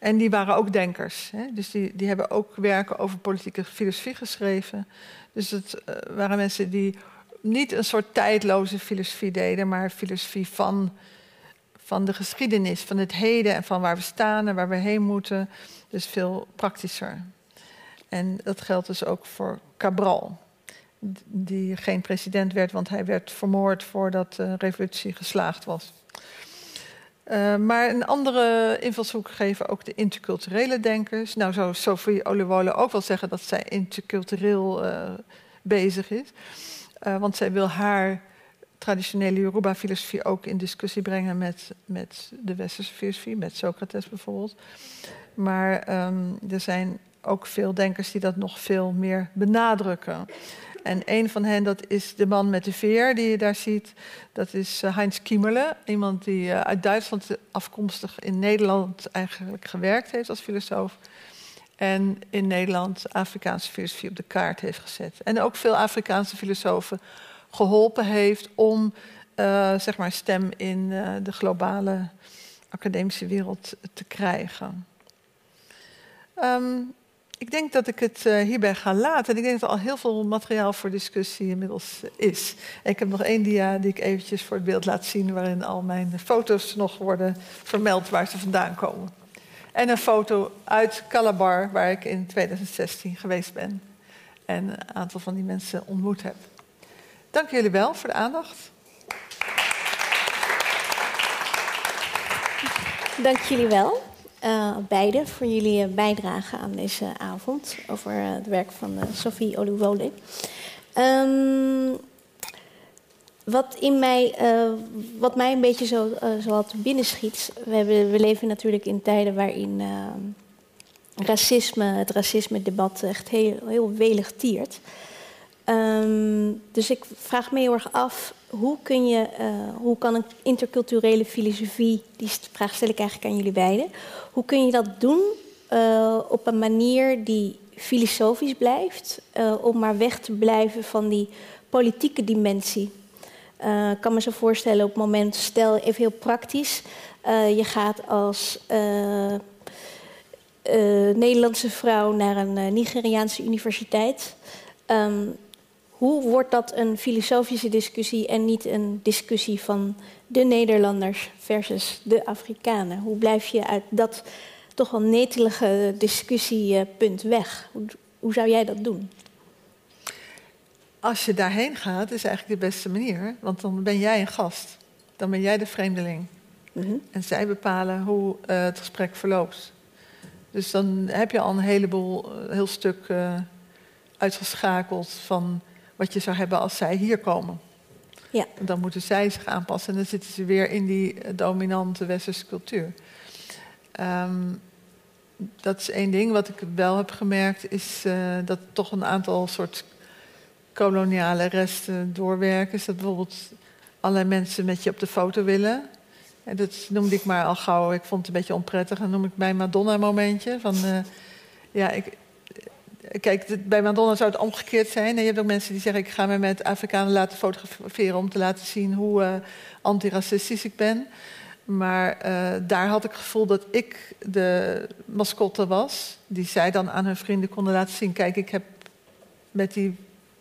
En die waren ook denkers. Hè? Dus die, die hebben ook werken over politieke filosofie geschreven. Dus het uh, waren mensen die niet een soort tijdloze filosofie deden, maar filosofie van, van de geschiedenis, van het heden en van waar we staan en waar we heen moeten. Dus veel praktischer. En dat geldt dus ook voor Cabral, die geen president werd, want hij werd vermoord voordat de revolutie geslaagd was. Uh, maar een andere invalshoek geven ook de interculturele denkers. Nou zou Sophie Olewole ook wel zeggen dat zij intercultureel uh, bezig is. Uh, want zij wil haar traditionele Yoruba-filosofie ook in discussie brengen met, met de westerse filosofie, met Socrates bijvoorbeeld. Maar um, er zijn ook veel denkers die dat nog veel meer benadrukken. En een van hen, dat is de man met de veer die je daar ziet. Dat is uh, Heinz Kiemerle, iemand die uh, uit Duitsland afkomstig in Nederland eigenlijk gewerkt heeft als filosoof. En in Nederland Afrikaanse filosofie op de kaart heeft gezet. En ook veel Afrikaanse filosofen geholpen heeft om uh, zeg maar stem in de globale academische wereld te krijgen. Um, ik denk dat ik het uh, hierbij ga laten. Ik denk dat er al heel veel materiaal voor discussie inmiddels is. ik heb nog één dia die ik eventjes voor het beeld laat zien... waarin al mijn foto's nog worden vermeld waar ze vandaan komen. En een foto uit Calabar, waar ik in 2016 geweest ben. En een aantal van die mensen ontmoet heb. Dank jullie wel voor de aandacht. Dank jullie wel uh, beiden voor jullie bijdrage aan deze avond over uh, het werk van Sophie Oluwole. Um, wat, in mij, wat mij een beetje zo, zo had binnenschiet. We, we leven natuurlijk in tijden waarin racisme, het racisme-debat echt heel, heel welig tiert. Um, dus ik vraag me heel erg af, hoe, kun je, hoe kan een interculturele filosofie, die vraag stel ik eigenlijk aan jullie beiden, hoe kun je dat doen op een manier die filosofisch blijft, om maar weg te blijven van die politieke dimensie? Ik kan me zo voorstellen op het moment, stel even heel praktisch, je gaat als Nederlandse vrouw naar een Nigeriaanse universiteit. Um, hoe wordt dat een filosofische discussie en niet een discussie van de Nederlanders versus de Afrikanen? Hoe blijf je uit dat toch wel netelige discussiepunt weg? Hoe zou jij dat doen? Als je daarheen gaat, is eigenlijk de beste manier. Want dan ben jij een gast. Dan ben jij de vreemdeling. Mm -hmm. En zij bepalen hoe uh, het gesprek verloopt. Dus dan heb je al een heleboel, een heel stuk uh, uitgeschakeld van wat je zou hebben als zij hier komen. Ja. En dan moeten zij zich aanpassen en dan zitten ze weer in die eh, dominante westerse cultuur. Um, dat is één ding. Wat ik wel heb gemerkt is uh, dat toch een aantal soort koloniale resten doorwerken. Is dat bijvoorbeeld allerlei mensen met je op de foto willen. En dat noemde ik maar al gauw. Ik vond het een beetje onprettig. Dan noem ik mijn Madonna-momentje. Van, uh, ja, ik, Kijk, bij Madonna zou het omgekeerd zijn. je hebt ook mensen die zeggen: Ik ga me met Afrikanen laten fotograferen om te laten zien hoe uh, antiracistisch ik ben. Maar daar had ik het gevoel dat ik de mascotte was, die zij dan aan hun vrienden konden laten zien: Kijk, ik heb met die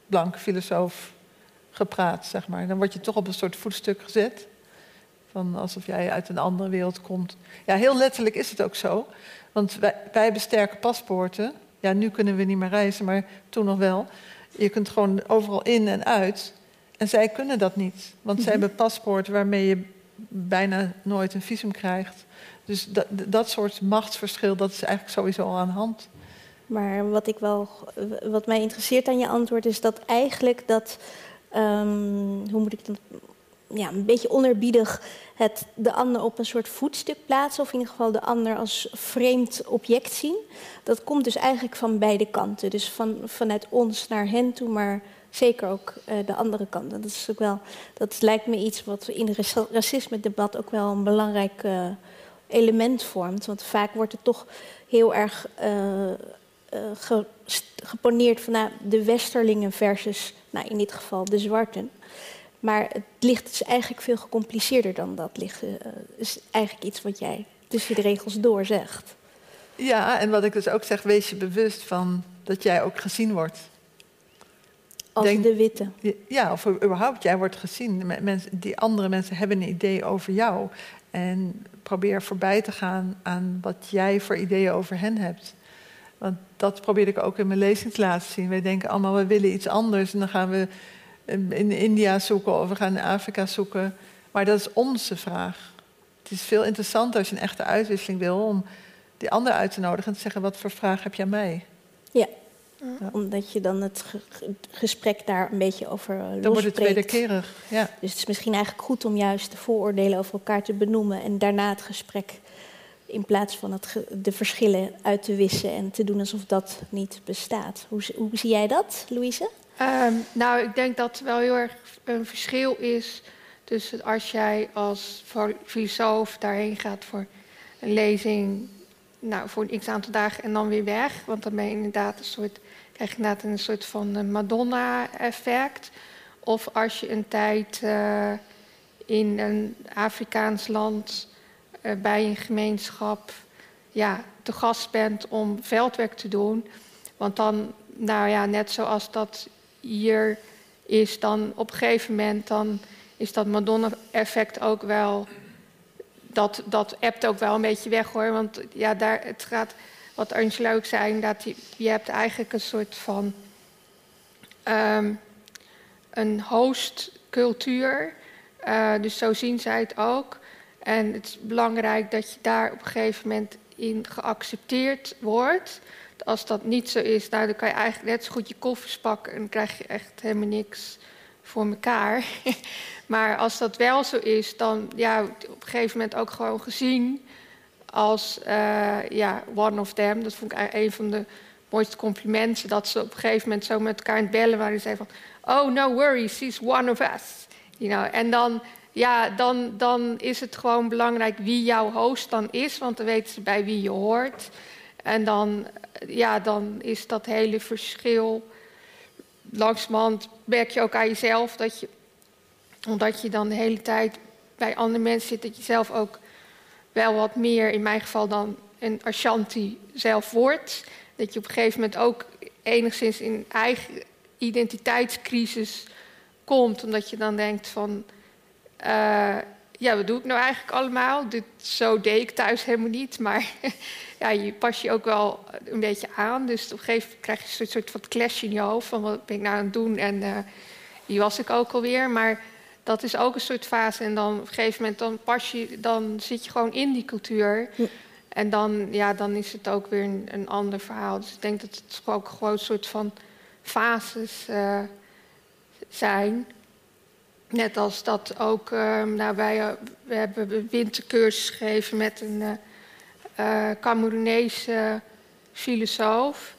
blanke filosoof gepraat, zeg maar. Dan word je toch op een soort voetstuk gezet. Van alsof jij uit een andere wereld komt. Ja, heel letterlijk is het ook zo. Want wij, wij hebben sterke paspoorten. Ja, nu kunnen we niet meer reizen, maar toen nog wel. Je kunt gewoon overal in en uit. En zij kunnen dat niet. Want zij mhm. hebben paspoort waarmee je bijna nooit een visum krijgt. Dus dat, dat soort machtsverschil, dat is eigenlijk sowieso al aan de hand. Maar wat, ik wel, wat mij interesseert aan je antwoord is dat eigenlijk dat. Um, hoe moet ik dat ja, een beetje onerbiedig het de ander op een soort voetstuk plaatsen, of in ieder geval de ander als vreemd object zien. Dat komt dus eigenlijk van beide kanten. Dus van, vanuit ons naar hen toe, maar zeker ook uh, de andere kant. Dat, is ook wel, dat lijkt me iets wat in het racisme-debat ook wel een belangrijk uh, element vormt. Want vaak wordt het toch heel erg uh, ge, geponeerd van nou, de westerlingen versus, nou, in dit geval, de zwarten. Maar het ligt dus eigenlijk veel gecompliceerder dan dat. Ligt uh, is eigenlijk iets wat jij tussen de regels door zegt. Ja, en wat ik dus ook zeg, wees je bewust van dat jij ook gezien wordt. Als Denk, de witte. Ja, of überhaupt, jij wordt gezien. Mensen, die andere mensen hebben een idee over jou. En probeer voorbij te gaan aan wat jij voor ideeën over hen hebt. Want dat probeerde ik ook in mijn lezing te laten zien. Wij denken allemaal, we willen iets anders. En dan gaan we in India zoeken of we gaan in Afrika zoeken. Maar dat is onze vraag. Het is veel interessanter als je een echte uitwisseling wil om die ander uit te nodigen en te zeggen: wat voor vraag heb je aan mij? Ja, omdat je dan het gesprek daar een beetje over uh, Dan wordt het wederkerig, ja. Dus het is misschien eigenlijk goed om juist de vooroordelen over elkaar te benoemen... en daarna het gesprek in plaats van het de verschillen uit te wissen... en te doen alsof dat niet bestaat. Hoe, hoe zie jij dat, Louise? Ehm, nou, ik denk dat wel heel erg een verschil is... tussen als jij als filosoof daarheen gaat voor een lezing... Nou, voor een x aantal dagen en dan weer weg. Want dan ben je inderdaad een soort krijg je inderdaad een soort van Madonna-effect. Of als je een tijd uh, in een Afrikaans land bij een gemeenschap ja, te gast bent om veldwerk te doen. Want dan, nou ja, net zoals dat hier is, dan op een gegeven moment dan is dat Madonna-effect ook wel. Dat, dat appt ook wel een beetje weg hoor. Want ja, daar, het gaat wat Angela ook zei, dat je, hebt eigenlijk een soort van um, een hostcultuur. Uh, dus zo zien zij het ook. En het is belangrijk dat je daar op een gegeven moment in geaccepteerd wordt. Als dat niet zo is, nou, dan kan je eigenlijk net zo goed je koffers pakken en dan krijg je echt helemaal niks voor elkaar. maar als dat wel zo is, dan ja, op een gegeven moment ook gewoon gezien als uh, ja, one of them. Dat vond ik een van de mooiste complimenten. Dat ze op een gegeven moment zo met elkaar aan het bellen waren. En zeiden van, oh, no worries, she's one of us. You know, en dan, ja, dan, dan is het gewoon belangrijk wie jouw host dan is. Want dan weten ze bij wie je hoort. En dan, ja, dan is dat hele verschil... Langzamerhand merk je ook aan jezelf dat je... omdat je dan de hele tijd bij andere mensen zit... dat je zelf ook wel wat meer, in mijn geval dan een Ashanti zelf wordt. Dat je op een gegeven moment ook enigszins in eigen identiteitscrisis komt. Omdat je dan denkt van, uh, ja, wat doe ik nou eigenlijk allemaal? Dit, zo deed ik thuis helemaal niet. Maar ja, je pas je ook wel een beetje aan. Dus op een gegeven moment krijg je een soort van clash in je hoofd. Van wat ben ik nou aan het doen? En uh, was ik ook alweer. Maar dat is ook een soort fase. En dan op een gegeven moment dan pas je, dan zit je gewoon in die cultuur. En dan, ja, dan is het ook weer een, een, ander verhaal. Dus ik denk dat het ook gewoon een soort van fases uh, zijn. Net als dat ook, uh, nou, wij uh, we hebben een wintercursus gegeven met een uh, Cameroenese filosoof,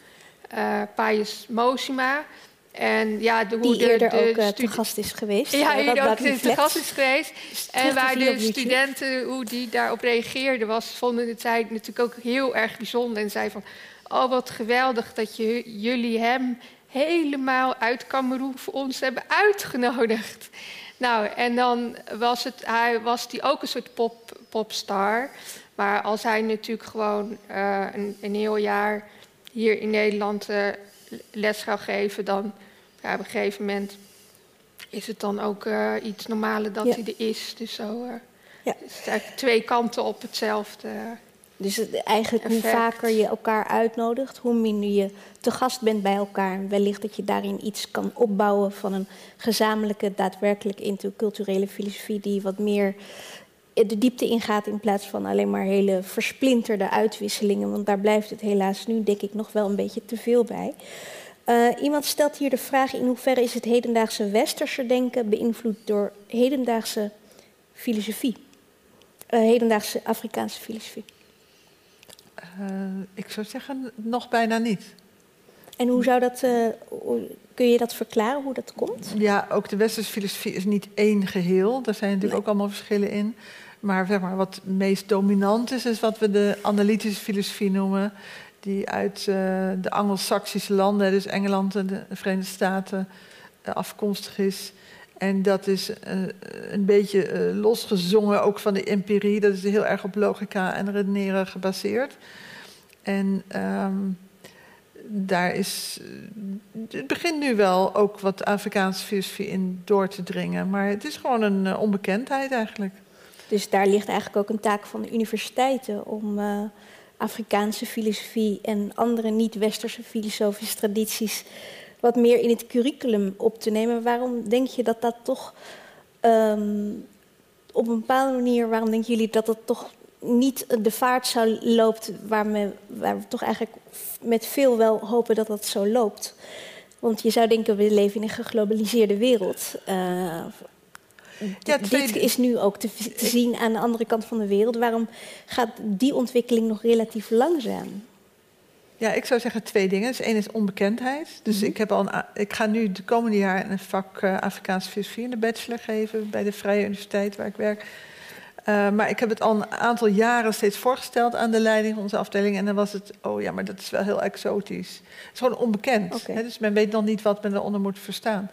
uh, Mosima. En ja, de, hoe die de, eerder de ook te gast is geweest. Ja, eerder ook te gast is geweest. En waar de studenten, hoe die daarop reageerden, was, vonden het zij natuurlijk ook heel erg bijzonder. En zei van, oh wat geweldig dat je, jullie hem helemaal uit Cameroen voor ons hebben uitgenodigd. Nou, en dan was, het, hij, was die ook een soort pop, popstar. Maar als hij natuurlijk gewoon uh, een, een, heel jaar hier in Nederland uh, les zou geven, dan ja, op een gegeven moment is het dan ook uh, iets normaler dat hij er is. Dus zo ja. het is eigenlijk twee kanten op hetzelfde. Dus het, eigenlijk effect. hoe vaker je elkaar uitnodigt, hoe minder je te gast bent bij elkaar. Wellicht dat je daarin iets kan opbouwen van een gezamenlijke, daadwerkelijk interculturele filosofie die wat meer de diepte ingaat in plaats van alleen maar hele versplinterde uitwisselingen. Want daar blijft het helaas nu, denk ik, nog wel een beetje te veel bij. Uh, iemand stelt hier de vraag in hoeverre is het hedendaagse westerse denken beïnvloed door hedendaagse filosofie? Uh, hedendaagse Afrikaanse filosofie? Uh, ik zou zeggen, nog bijna niet. En hoe zou dat, kun je dat verklaren, hoe dat komt? Ja, ook de westerse filosofie is niet één geheel. Er zijn natuurlijk nee. ook allemaal verschillen in. Maar, zeg maar wat meest dominant is, is wat we de analytische filosofie noemen die uit uh, de Anglo-Saxische landen, dus Engeland en de Verenigde Staten, afkomstig is. En dat is uh, een beetje losgezongen ook van de empirie. Dat is heel erg op logica en redeneren gebaseerd. En um, daar is. Het begint nu wel ook wat Afrikaanse filosofie in door te dringen. Maar het is gewoon een onbekendheid eigenlijk. Dus daar ligt eigenlijk ook een taak van de universiteiten om Afrikaanse filosofie en andere niet-westerse filosofische tradities wat meer in het curriculum op te nemen. Waarom denk je dat dat toch um, op een bepaalde manier, waarom denken jullie dat het toch niet de vaart zou loopt waar, we, waar we toch eigenlijk met veel wel hopen dat dat zo loopt? Want je zou denken, we leven in een geglobaliseerde wereld. Uh, ja, dit is nu ook te, te, zien aan de andere kant van de wereld. Waarom gaat die ontwikkeling nog relatief langzaam? Ja, ik zou zeggen twee dingen. Dus één is onbekendheid. Dus mhm. ik, heb al een, ik ga nu de komende jaar een vak uh, Afrikaanse filosofie in de bachelor geven bij de Vrije Universiteit waar ik werk. Uh, maar ik heb het al een aantal jaren steeds voorgesteld aan de leiding van onze afdeling. En dan was het, oh ja, maar dat is wel heel exotisch. Het is gewoon onbekend. Hè, dus men weet nog niet wat men eronder moet verstaan.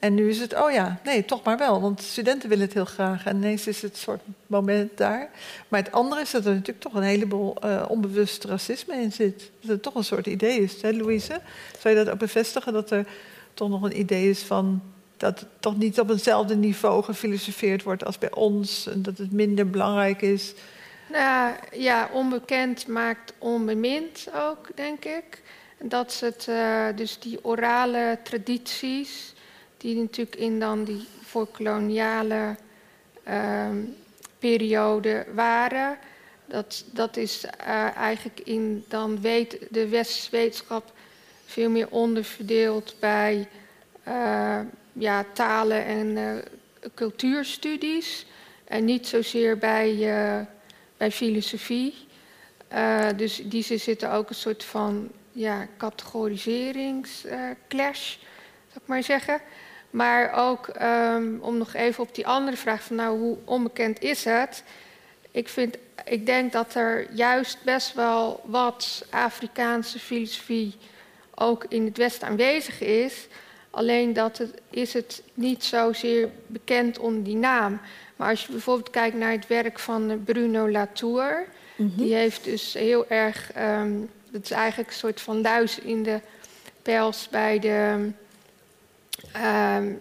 En nu is het, oh ja, nee, toch maar wel. Want studenten willen het heel graag. En ineens is het soort moment daar. Maar het andere is dat er natuurlijk toch een heleboel uh, onbewust racisme in zit. Dat het toch een soort idee is, hè, Louise? Zou je dat ook bevestigen? Dat er toch nog een idee is van dat het toch niet op hetzelfde niveau gefilosofeerd wordt als bij ons. En dat het minder belangrijk is. Nou ja, onbekend maakt onbemind ook, denk ik. Dat het, uh, dus die orale tradities die natuurlijk in dan die voorkoloniale uh, periode waren. Dat, dat is uh, eigenlijk in dan weet de westerse wetenschap veel meer onderverdeeld bij uh, ja, talen en uh, cultuurstudies. En niet zozeer bij, bij filosofie. dus die zitten ook een soort van ja, categoriseringsclash, zou ik maar zeggen. Maar ook um, om nog even op die andere vraag van nou, hoe onbekend is het? Ik, vind, ik denk dat er juist best wel wat Afrikaanse filosofie ook in het Westen aanwezig is. Alleen dat het, is het niet zozeer bekend onder die naam. Maar als je bijvoorbeeld kijkt naar het werk van Bruno Latour... Mm -hmm. die heeft dus heel erg... Um, dat is eigenlijk een soort van luis in de pels bij de um,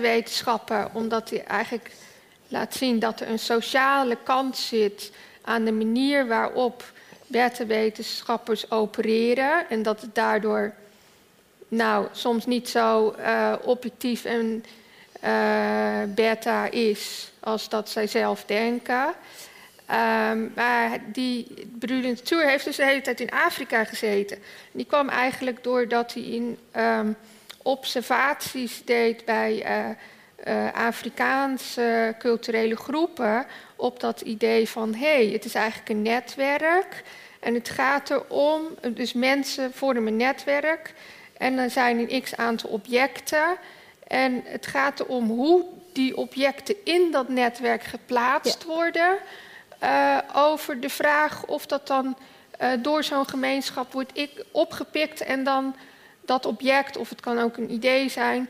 wetenschappen, omdat hij eigenlijk laat zien dat er een sociale kant zit aan de manier waarop wetenschappers opereren en dat het daardoor nou, soms niet zo uh, objectief en uh, beta is als dat zij zelf denken. Um, maar die Brulent Tour heeft dus de hele tijd in Afrika gezeten. Die kwam eigenlijk doordat hij in um, observaties deed bij uh, uh, Afrikaanse culturele groepen op dat idee van hé, hey, het is eigenlijk een netwerk en het gaat erom, dus mensen vormen een netwerk en dan zijn er x aantal objecten en het gaat erom hoe die objecten in dat netwerk geplaatst ja. worden uh, over de vraag of dat dan door zo'n gemeenschap wordt opgepikt en dan dat object, of het kan ook een idee zijn,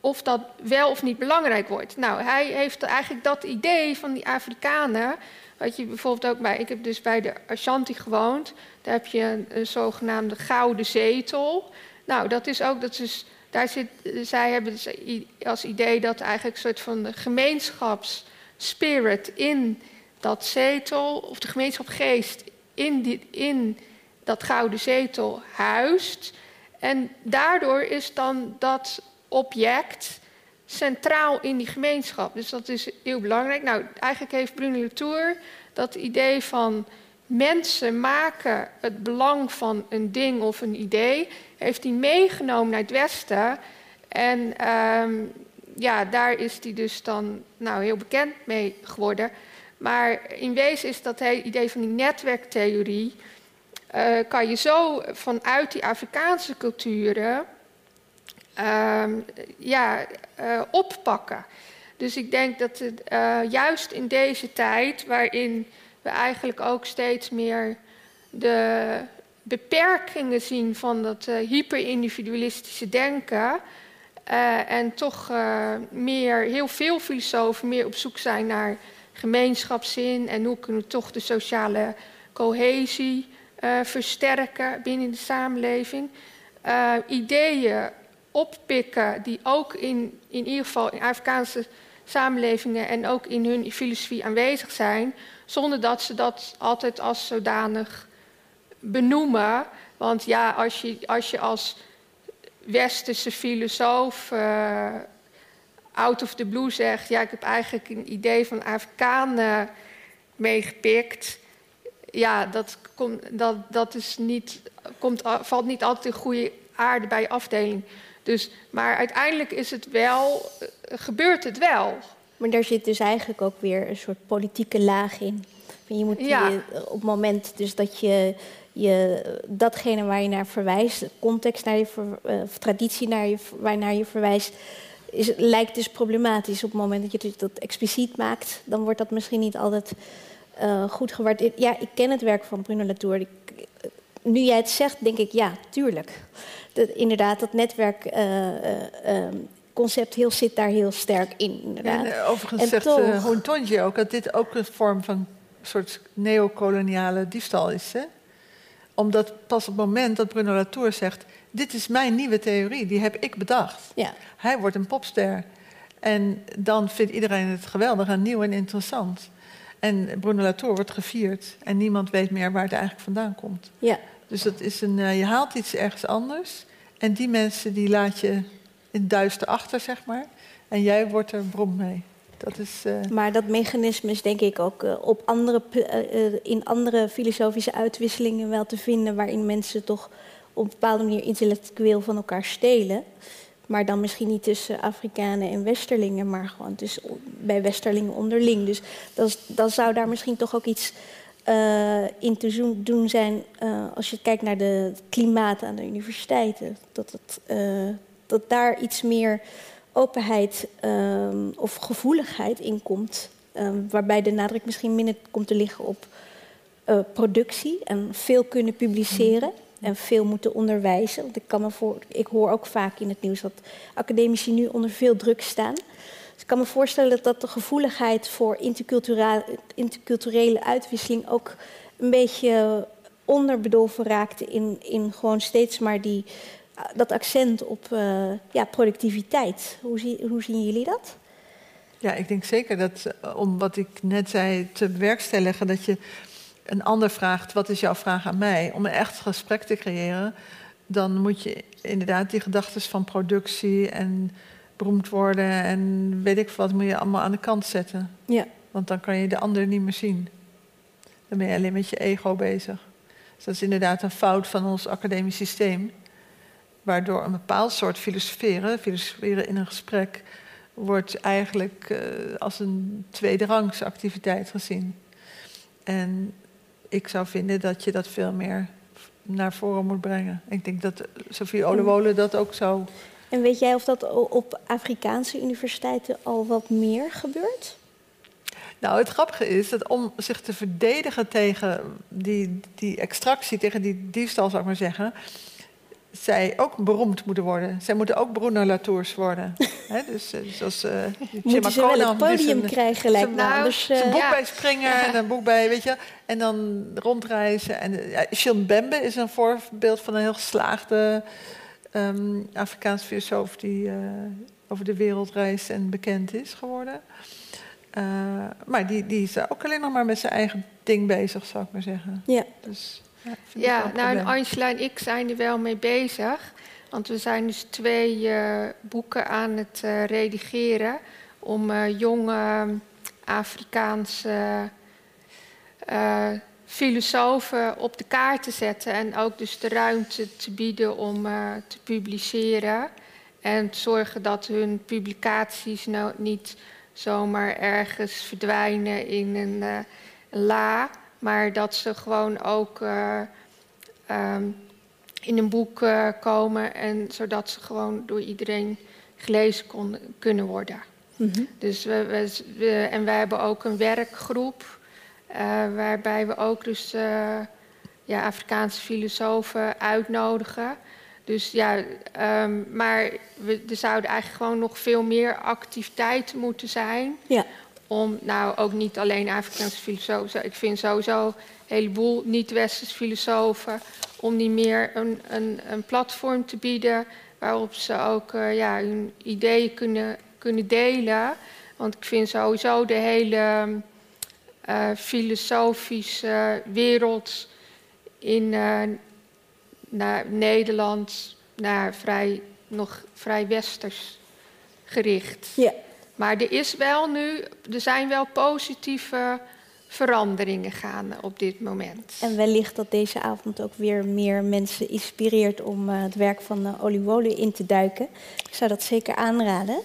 of dat wel of niet belangrijk wordt. Nou, hij heeft eigenlijk dat idee van die Afrikanen. Wat je bijvoorbeeld ook bij. Ik heb dus bij de Ashanti gewoond. Daar heb je een, zogenaamde gouden zetel. Nou, dat is ook. Dat is, daar zit, zij hebben dus als idee dat eigenlijk een soort van gemeenschapsspirit in dat zetel, of de gemeenschapgeest in, die, in dat gouden zetel huist. En daardoor is dan dat object centraal in die gemeenschap. Dus dat is heel belangrijk. Nou, eigenlijk heeft Bruno Latour dat idee van mensen maken het belang van een ding of een idee, heeft hij meegenomen naar het Westen. En um, ja, daar is hij dus dan nou, heel bekend mee geworden. Maar in wezen is dat hele idee van die netwerktheorie uh, kan je zo vanuit die Afrikaanse culturen uh, ja, uh, oppakken. Dus ik denk dat uh, juist in deze tijd, waarin we eigenlijk ook steeds meer de beperkingen zien van dat hyperindividualistische denken. en toch meer, heel veel filosofen meer op zoek zijn naar gemeenschapszin en hoe kunnen we toch de sociale cohesie versterken binnen de samenleving. Uh, ideeën oppikken die ook in, in ieder geval in Afrikaanse samenlevingen en ook in hun filosofie aanwezig zijn, zonder dat ze dat altijd als zodanig benoemen. Want ja, als je als, je als westerse filosoof uh, out of the blue zegt: Ja, ik heb eigenlijk een idee van Afrikaan meegepikt. Ja, dat, komt dat, dat is niet, komt, valt niet altijd in goede aarde bij je afdeling. Dus, maar uiteindelijk is het wel, gebeurt het wel. Maar daar zit dus eigenlijk ook weer een soort politieke laag in. Je moet je, op het moment dus dat je, je datgene waar je naar verwijst, context naar je uh, traditie naar je, waarnaar je verwijst, is, lijkt dus problematisch. Op het moment dat je dat expliciet maakt, dan wordt dat misschien niet altijd uh, goed gewaardeerd. Ja, ik ken het werk van Bruno Latour. nu jij het zegt, denk ik ja, tuurlijk. Dat, inderdaad, dat netwerkconcept uh, heel, zit daar heel sterk in. Inderdaad. En, overigens en zegt toch... ook dat dit ook een vorm van soort neocoloniale diefstal is. Hè? Omdat pas op het moment dat Bruno Latour zegt... dit is mijn nieuwe theorie, die heb ik bedacht. Ja. Hij wordt een popster. En dan vindt iedereen het geweldig en nieuw en interessant. En Bruno Latour wordt gevierd. En niemand weet meer waar het eigenlijk vandaan komt. Ja. Dus dat is een, uh, je haalt iets ergens anders. En die mensen die laat je in het duister achter, zeg maar. En jij wordt er brom mee. Dat is, uh... Maar dat mechanisme is denk ik ook uh, op andere, in andere filosofische uitwisselingen wel te vinden, waarin mensen toch op een bepaalde manier intellectueel van elkaar stelen. Maar dan misschien niet tussen Afrikanen en Westerlingen, maar gewoon tussen, bij Westerlingen onderling. Dus dat, dan zou daar misschien toch ook iets in te doen zijn als je kijkt naar de, klimaat aan de universiteiten. Dat, het, dat daar iets meer openheid um, of gevoeligheid in komt. Um, waarbij de nadruk misschien minder komt te liggen op productie en veel kunnen publiceren en veel moeten onderwijzen. Ik, kan me voor, ik hoor ook vaak in het nieuws dat academici nu onder veel druk staan. Dus ik kan me voorstellen dat, dat de gevoeligheid voor interculturele, uitwisseling ook een beetje onderbedolven raakte in, in gewoon steeds maar die dat accent op uh, ja, productiviteit. Hoe, zie, hoe zien jullie dat? Ja, ik denk zeker dat eh, om wat ik net zei te bewerkstelligen, dat je een ander vraagt: wat is jouw vraag aan mij? Om een echt gesprek te creëren, dan moet je inderdaad die gedachten van productie en beroemd worden en weet ik wat, moet je allemaal aan de kant zetten. Ja. Want dan kan je de ander niet meer zien. Dan ben je alleen met je ego bezig. Dus dat is inderdaad een fout van ons academisch systeem waardoor een bepaald soort filosoferen, filosoferen in een gesprek, wordt eigenlijk uh, als een tweederangs activiteit gezien. En ik zou vinden dat je dat veel meer naar voren moet brengen. Ik denk dat Sophie Olewole dat ook zo. En weet jij of dat op Afrikaanse universiteiten al wat meer gebeurt? Nou, het grappige is dat om zich te verdedigen tegen die, die extractie, tegen die diefstal, zou ik maar zeggen, zij ook beroemd moeten worden. Zij moeten ook Bruno Latours worden. He, dus, eh, zoals uh, Moeten ze wel een podium krijgen, lijkt me. Nou, dus, uh, een boek ja. bij springen en een boek bij, weet je... en dan rondreizen. En, uh, ja, Bembe is een voorbeeld van een heel geslaagde... Um, Afrikaans filosoof die uh, over de wereld reist en bekend is geworden. Maar die, die is ook alleen nog maar met zijn eigen ding bezig, zou ik maar zeggen. Ja. Dus, ja, ja nou, en Angela en ik zijn er wel mee bezig. Want we zijn dus twee uh, boeken aan het uh, redigeren om uh, jonge Afrikaanse filosofen op de kaart te zetten en ook dus de ruimte te bieden om te publiceren en te zorgen dat hun publicaties nou niet zomaar ergens verdwijnen in een la, maar dat ze gewoon ook uh, um, in een boek uh, komen en zodat ze gewoon door iedereen gelezen kon, kunnen worden. Mm -hmm. Dus we, we, we, en wij hebben ook een werkgroep uh, waarbij we ook dus ja, Afrikaanse filosofen uitnodigen. Dus ja, um, maar we, er zouden eigenlijk gewoon nog veel meer activiteiten moeten zijn. Ja om nou ook niet alleen Afrikaanse filosofen, ik vind sowieso een heleboel niet-westerse filosofen, om die meer een, een, een, platform te bieden waarop ze ook uh, ja, hun ideeën kunnen, kunnen delen. Want ik vind sowieso de hele uh, filosofische wereld in uh, naar Nederland naar vrij, nog vrij westers gericht. Ja. Maar er, is wel nu, er zijn wel positieve veranderingen gaande op dit moment. En wellicht dat deze avond ook weer meer mensen inspireert om uh, het werk van uh, Oliwole in te duiken. Ik zou dat zeker aanraden.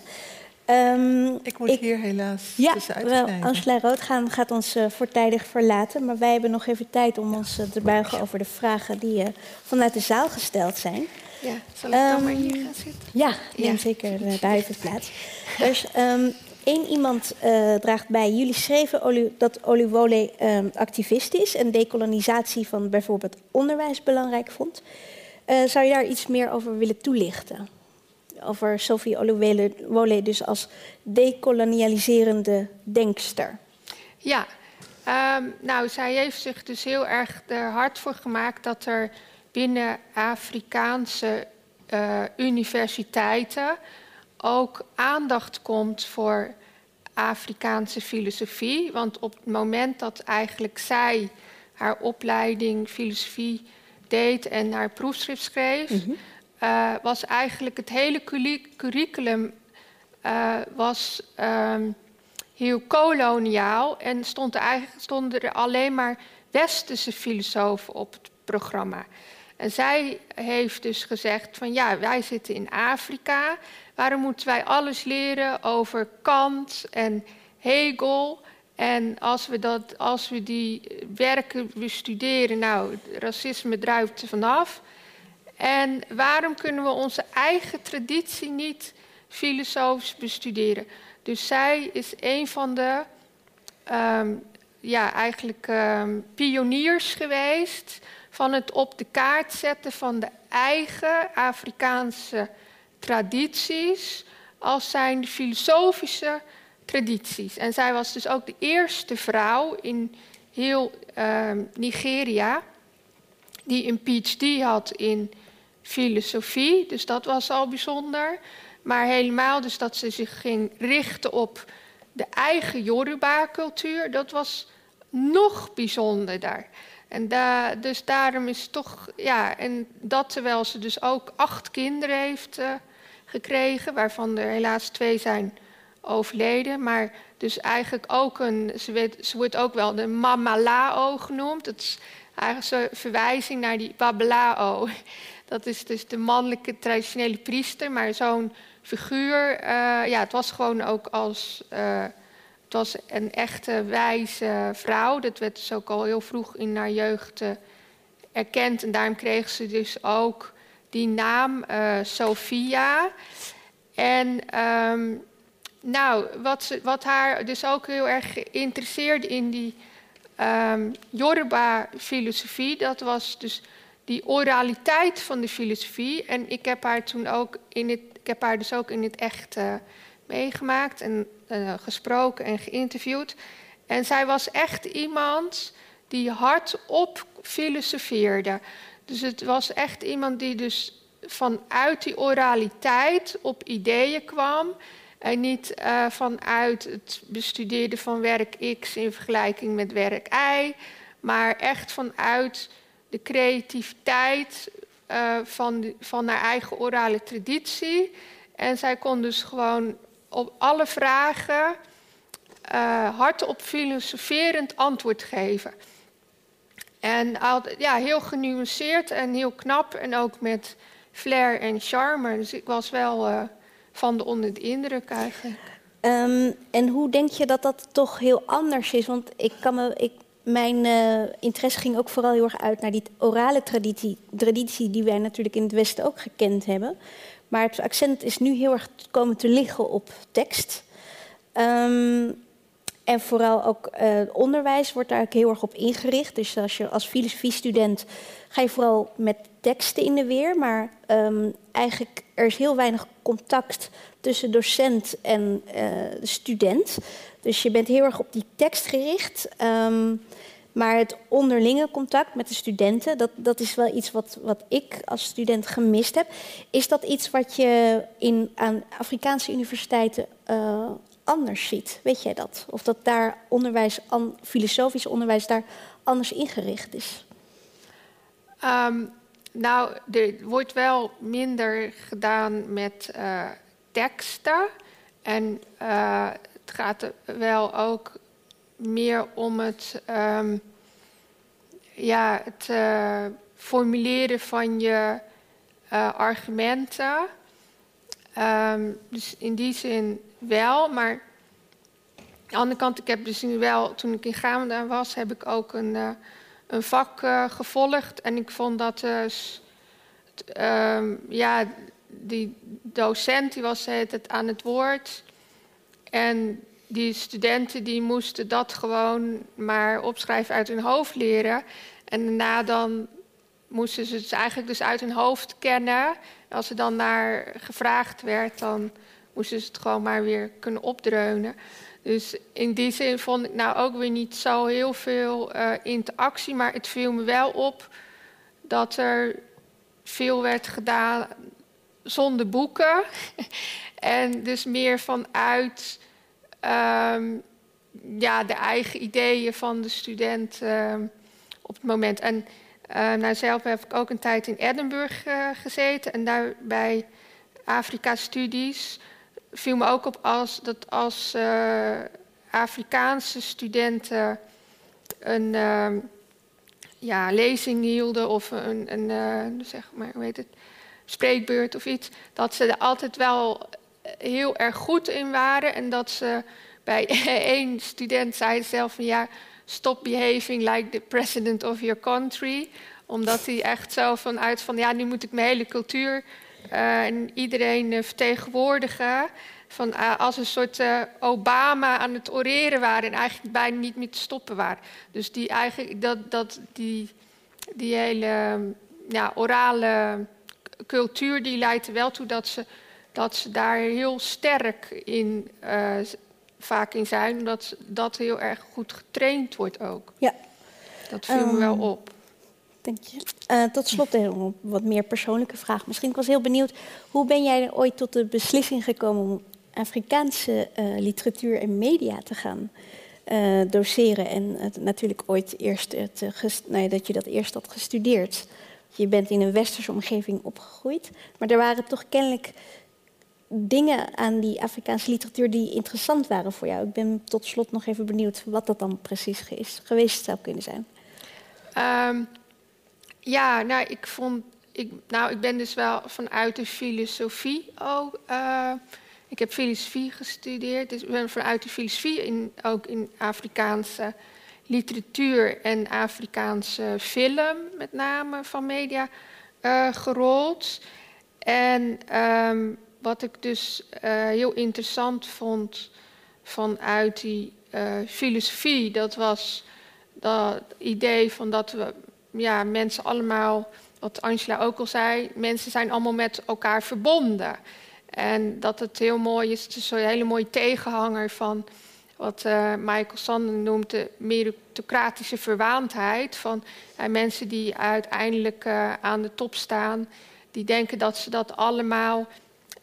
Um, ik moet ik, hier helaas ja, wel, Angela Roodgaan gaat ons uh, voortijdig verlaten. Maar wij hebben nog even tijd om ons te buigen over de vragen die vanuit de zaal gesteld zijn. Ja, zal ik um, dan maar hier gaan zitten? Ja, neem ja. zeker daar even plaats. Dus um, Eén iemand uh, draagt bij. Jullie schreven dat Oliwole um, activist is en decolonisatie van bijvoorbeeld onderwijs belangrijk vond. Uh, zou je daar iets meer over willen toelichten? Over Sophie Oliwole dus als decolonialiserende denkster. Ja, um, nou, zij heeft zich dus heel erg er hard voor gemaakt dat er binnen Afrikaanse uh, universiteiten ook aandacht komt voor Afrikaanse filosofie. Want op het moment dat eigenlijk zij haar opleiding filosofie deed en haar proefschrift schreef, mm -hmm. uh, was eigenlijk het hele curriculum uh, was, um, heel koloniaal en stond er eigenlijk, stonden er alleen maar westerse filosofen op het programma. En zij heeft dus gezegd van ja, wij zitten in Afrika. Waarom moeten wij alles leren over Kant en Hegel? En als we, dat, als we die werken bestuderen, nou, racisme druipt er vanaf. En waarom kunnen we onze eigen traditie niet filosofisch bestuderen? Dus zij is een van de, um, ja, eigenlijk um, pioniers geweest van het op de kaart zetten van de eigen Afrikaanse tradities als zijn filosofische tradities. En zij was dus ook de eerste vrouw in heel uh, Nigeria die een PhD had in filosofie. Dus dat was al bijzonder. Maar helemaal dus dat ze zich ging richten op de eigen Yoruba-cultuur, dat was nog bijzonderder. En dus daarom is toch, ja, en dat terwijl ze dus ook acht kinderen heeft uh, gekregen, waarvan er helaas twee zijn overleden. Maar dus eigenlijk ook een, ze, wordt ook wel de Mamalao genoemd. Dat is eigenlijk een verwijzing naar die Babelao. Dat is dus de mannelijke traditionele priester, maar zo'n figuur, uh, ja, het was gewoon ook als. Het was een echte wijze vrouw. Dat werd dus ook al heel vroeg in haar jeugd uh, erkend. En daarom kreeg ze dus ook die naam uh, Sophia. En um, nou, wat, ze, wat, haar dus ook heel erg interesseerde in die um, Yoruba-filosofie, dat was dus die oraliteit van de filosofie. En ik heb haar toen ook in het, ik heb haar dus ook in het echt uh, meegemaakt en uh, gesproken en geïnterviewd. En zij was echt iemand die hardop filosofeerde. Dus het was echt iemand die dus vanuit die oraliteit op ideeën kwam. En niet uh, vanuit het bestuderen van werk X in vergelijking met werk Y. Maar echt vanuit de creativiteit uh, van, van haar eigen orale traditie. En zij kon dus gewoon op alle vragen uh, hardop filosoferend antwoord geven. En ja, heel genuanceerd en heel knap en ook met flair en charme. Dus ik was wel uh, van de onder de indruk eigenlijk. Um, en hoe denk je dat dat toch heel anders is? Want ik kan me, ik, mijn uh, interesse ging ook vooral heel erg uit naar die orale traditie, traditie die wij natuurlijk in het Westen ook gekend hebben. Maar het accent is nu heel erg komen te liggen op tekst. Um, en vooral ook uh, onderwijs wordt daar heel erg op ingericht. Dus als je als filosofiestudent ga je vooral met teksten in de weer. Maar um, eigenlijk er is heel weinig contact tussen docent en uh, student. Dus je bent heel erg op die tekst gericht. Um, maar het onderlinge contact met de studenten, dat, dat is wel iets wat, wat ik als student gemist heb. Is dat iets wat je in, aan Afrikaanse universiteiten uh, anders ziet? Weet jij dat? Of dat daar onderwijs, filosofisch onderwijs daar anders ingericht is? Um, nou, er wordt wel minder gedaan met uh, teksten. En uh, het gaat wel ook meer om het, um, ja, het uh, formuleren van je uh, argumenten. Um, dus in die zin wel, maar aan de andere kant, ik heb dus nu wel, toen ik in Gamenda was, heb ik ook een, uh, een vak gevolgd. En ik vond dat dus, um, ja, die docent die was het aan het woord. En die studenten die moesten dat gewoon maar opschrijven uit hun hoofd leren. En daarna dan moesten ze het eigenlijk dus uit hun hoofd kennen. Als er dan naar gevraagd werd, dan moesten ze het gewoon maar weer kunnen opdreunen. Dus in die zin vond ik nou ook weer niet zo heel veel uh, interactie. Maar het viel me wel op dat er veel werd gedaan zonder boeken. en dus meer vanuit um, ja, de eigen ideeën van de student uh, op het moment. En uh, zelf heb ik ook een tijd in Edinburgh uh, gezeten. En daar bij Afrika-studies viel me ook op als, dat als Afrikaanse studenten een ja, lezing hielden of een, een zeg maar, hoe het, spreekbeurt of iets, dat ze er altijd wel heel erg goed in waren. En dat ze bij één student zei zelf van ja, stop behaving like the president of your country. Omdat hij echt zo vanuit van ja, nu moet ik mijn hele cultuur uh, en iedereen uh, vertegenwoordigen. Van, uh, als een soort Obama aan het oreren waren en eigenlijk bijna niet meer te stoppen waren. Dus die, eigenlijk, dat, dat, die, die hele ja, orale cultuur die leidt er wel toe dat ze, dat ze daar heel sterk in vaak in zijn, omdat dat heel erg goed getraind wordt ook. Ja. Dat viel um, me wel Ehm, op. Dank je. Uh, tot slot een wat meer persoonlijke vraag. Misschien ik was heel benieuwd, hoe ben jij ooit tot de beslissing gekomen om Afrikaanse uh, literatuur en media te gaan uh, doseren? En natuurlijk ooit eerst het, nee, dat je dat eerst had gestudeerd. Je bent in een westerse omgeving opgegroeid, maar er waren toch kennelijk dingen aan die Afrikaanse literatuur die interessant waren voor jou. Ik ben tot slot nog even benieuwd wat dat dan precies is, geweest zou kunnen zijn. Um, ja, nou, ik vond. Ik, nou, ik ben dus wel vanuit de filosofie ook. Uh, ik heb filosofie gestudeerd, dus ik ben vanuit de filosofie in, ook in Afrikaanse literatuur en Afrikaanse film, met name van media, uh, gerold. En um, wat ik dus uh, heel interessant vond vanuit die uh, filosofie, dat was dat idee van dat we ja, mensen allemaal, wat Angela ook al zei, mensen zijn allemaal met elkaar verbonden. En dat het heel mooi is, het is een hele mooie tegenhanger van wat uh, Michael Sanden noemt de meritocratische verwaandheid. Van uh, mensen die uiteindelijk aan de top staan, die denken dat ze dat allemaal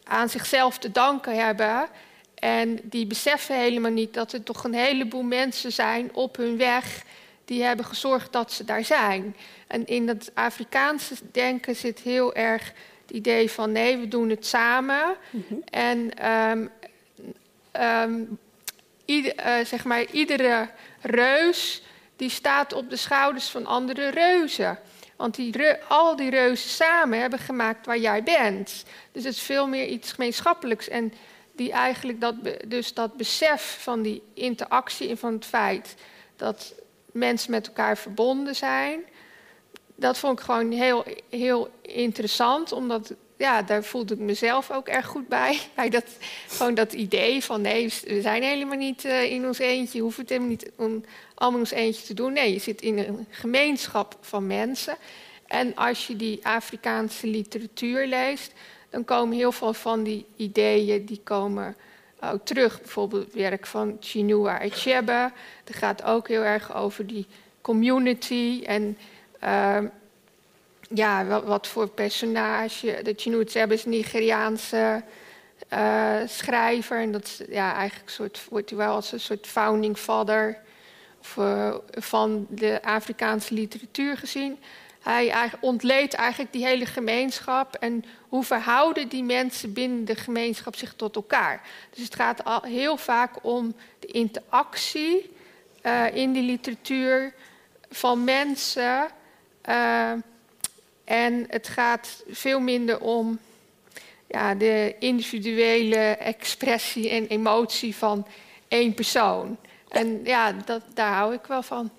aan zichzelf te danken hebben. En die beseffen helemaal niet dat er toch een heleboel mensen zijn op hun weg die hebben gezorgd dat ze daar zijn. En in het Afrikaanse denken zit heel erg het idee van nee, we doen het samen. Mm-hmm. En um, um, ieder, uh, zeg maar, iedere reus die staat op de schouders van andere reuzen. Want die, al die reuzen samen hebben gemaakt waar jij bent. Dus het is veel meer iets gemeenschappelijks. En die eigenlijk dat, dus dat besef van die interactie en van het feit dat mensen met elkaar verbonden zijn. Dat vond ik gewoon heel, heel interessant, omdat ja, daar voelde ik mezelf ook erg goed bij. bij dat, gewoon dat idee van nee, we zijn helemaal niet uh, in ons eentje, je hoeft het helemaal niet om, allemaal ons eentje te doen. Nee, je zit in een gemeenschap van mensen. En als je die Afrikaanse literatuur leest, dan komen heel veel van die ideeën die komen ook terug. Bijvoorbeeld het werk van Chinua Achebe. Dat gaat ook heel erg over die community en uh, ja, wat, voor personage. De Chinua Achebe is een Nigeriaanse uh, schrijver en dat is ja, eigenlijk soort, wordt hij wel als een soort founding father van de Afrikaanse literatuur gezien. hij ontleedt eigenlijk die hele gemeenschap en hoe verhouden die mensen binnen de gemeenschap zich tot elkaar. Dus het gaat al heel vaak om de interactie uh, in die literatuur van mensen. Uh, en het gaat veel minder om ja, de individuele expressie en emotie van één persoon. En ja, dat, daar hou ik wel van.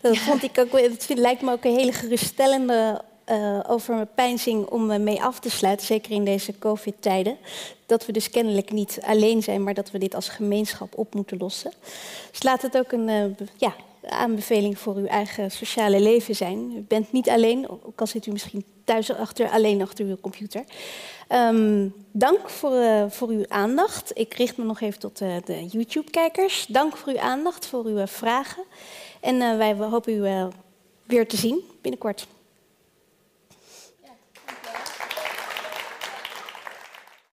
Dat vond ik ook. Het lijkt me ook een hele geruststellende uh, over mijn pijnzing om mee af te sluiten, zeker in deze COVID-tijden. Dat we dus kennelijk niet alleen zijn, maar dat we dit als gemeenschap op moeten lossen. Dus laat het ook een uh, ja, aanbeveling voor uw eigen sociale leven zijn. U bent niet alleen, ook al zit u misschien thuis achter, alleen achter uw computer. Um, dank voor, uh, voor, uw aandacht. Ik richt me nog even tot de YouTube-kijkers. Dank voor uw aandacht, voor uw vragen. En wij hopen u weer te zien binnenkort.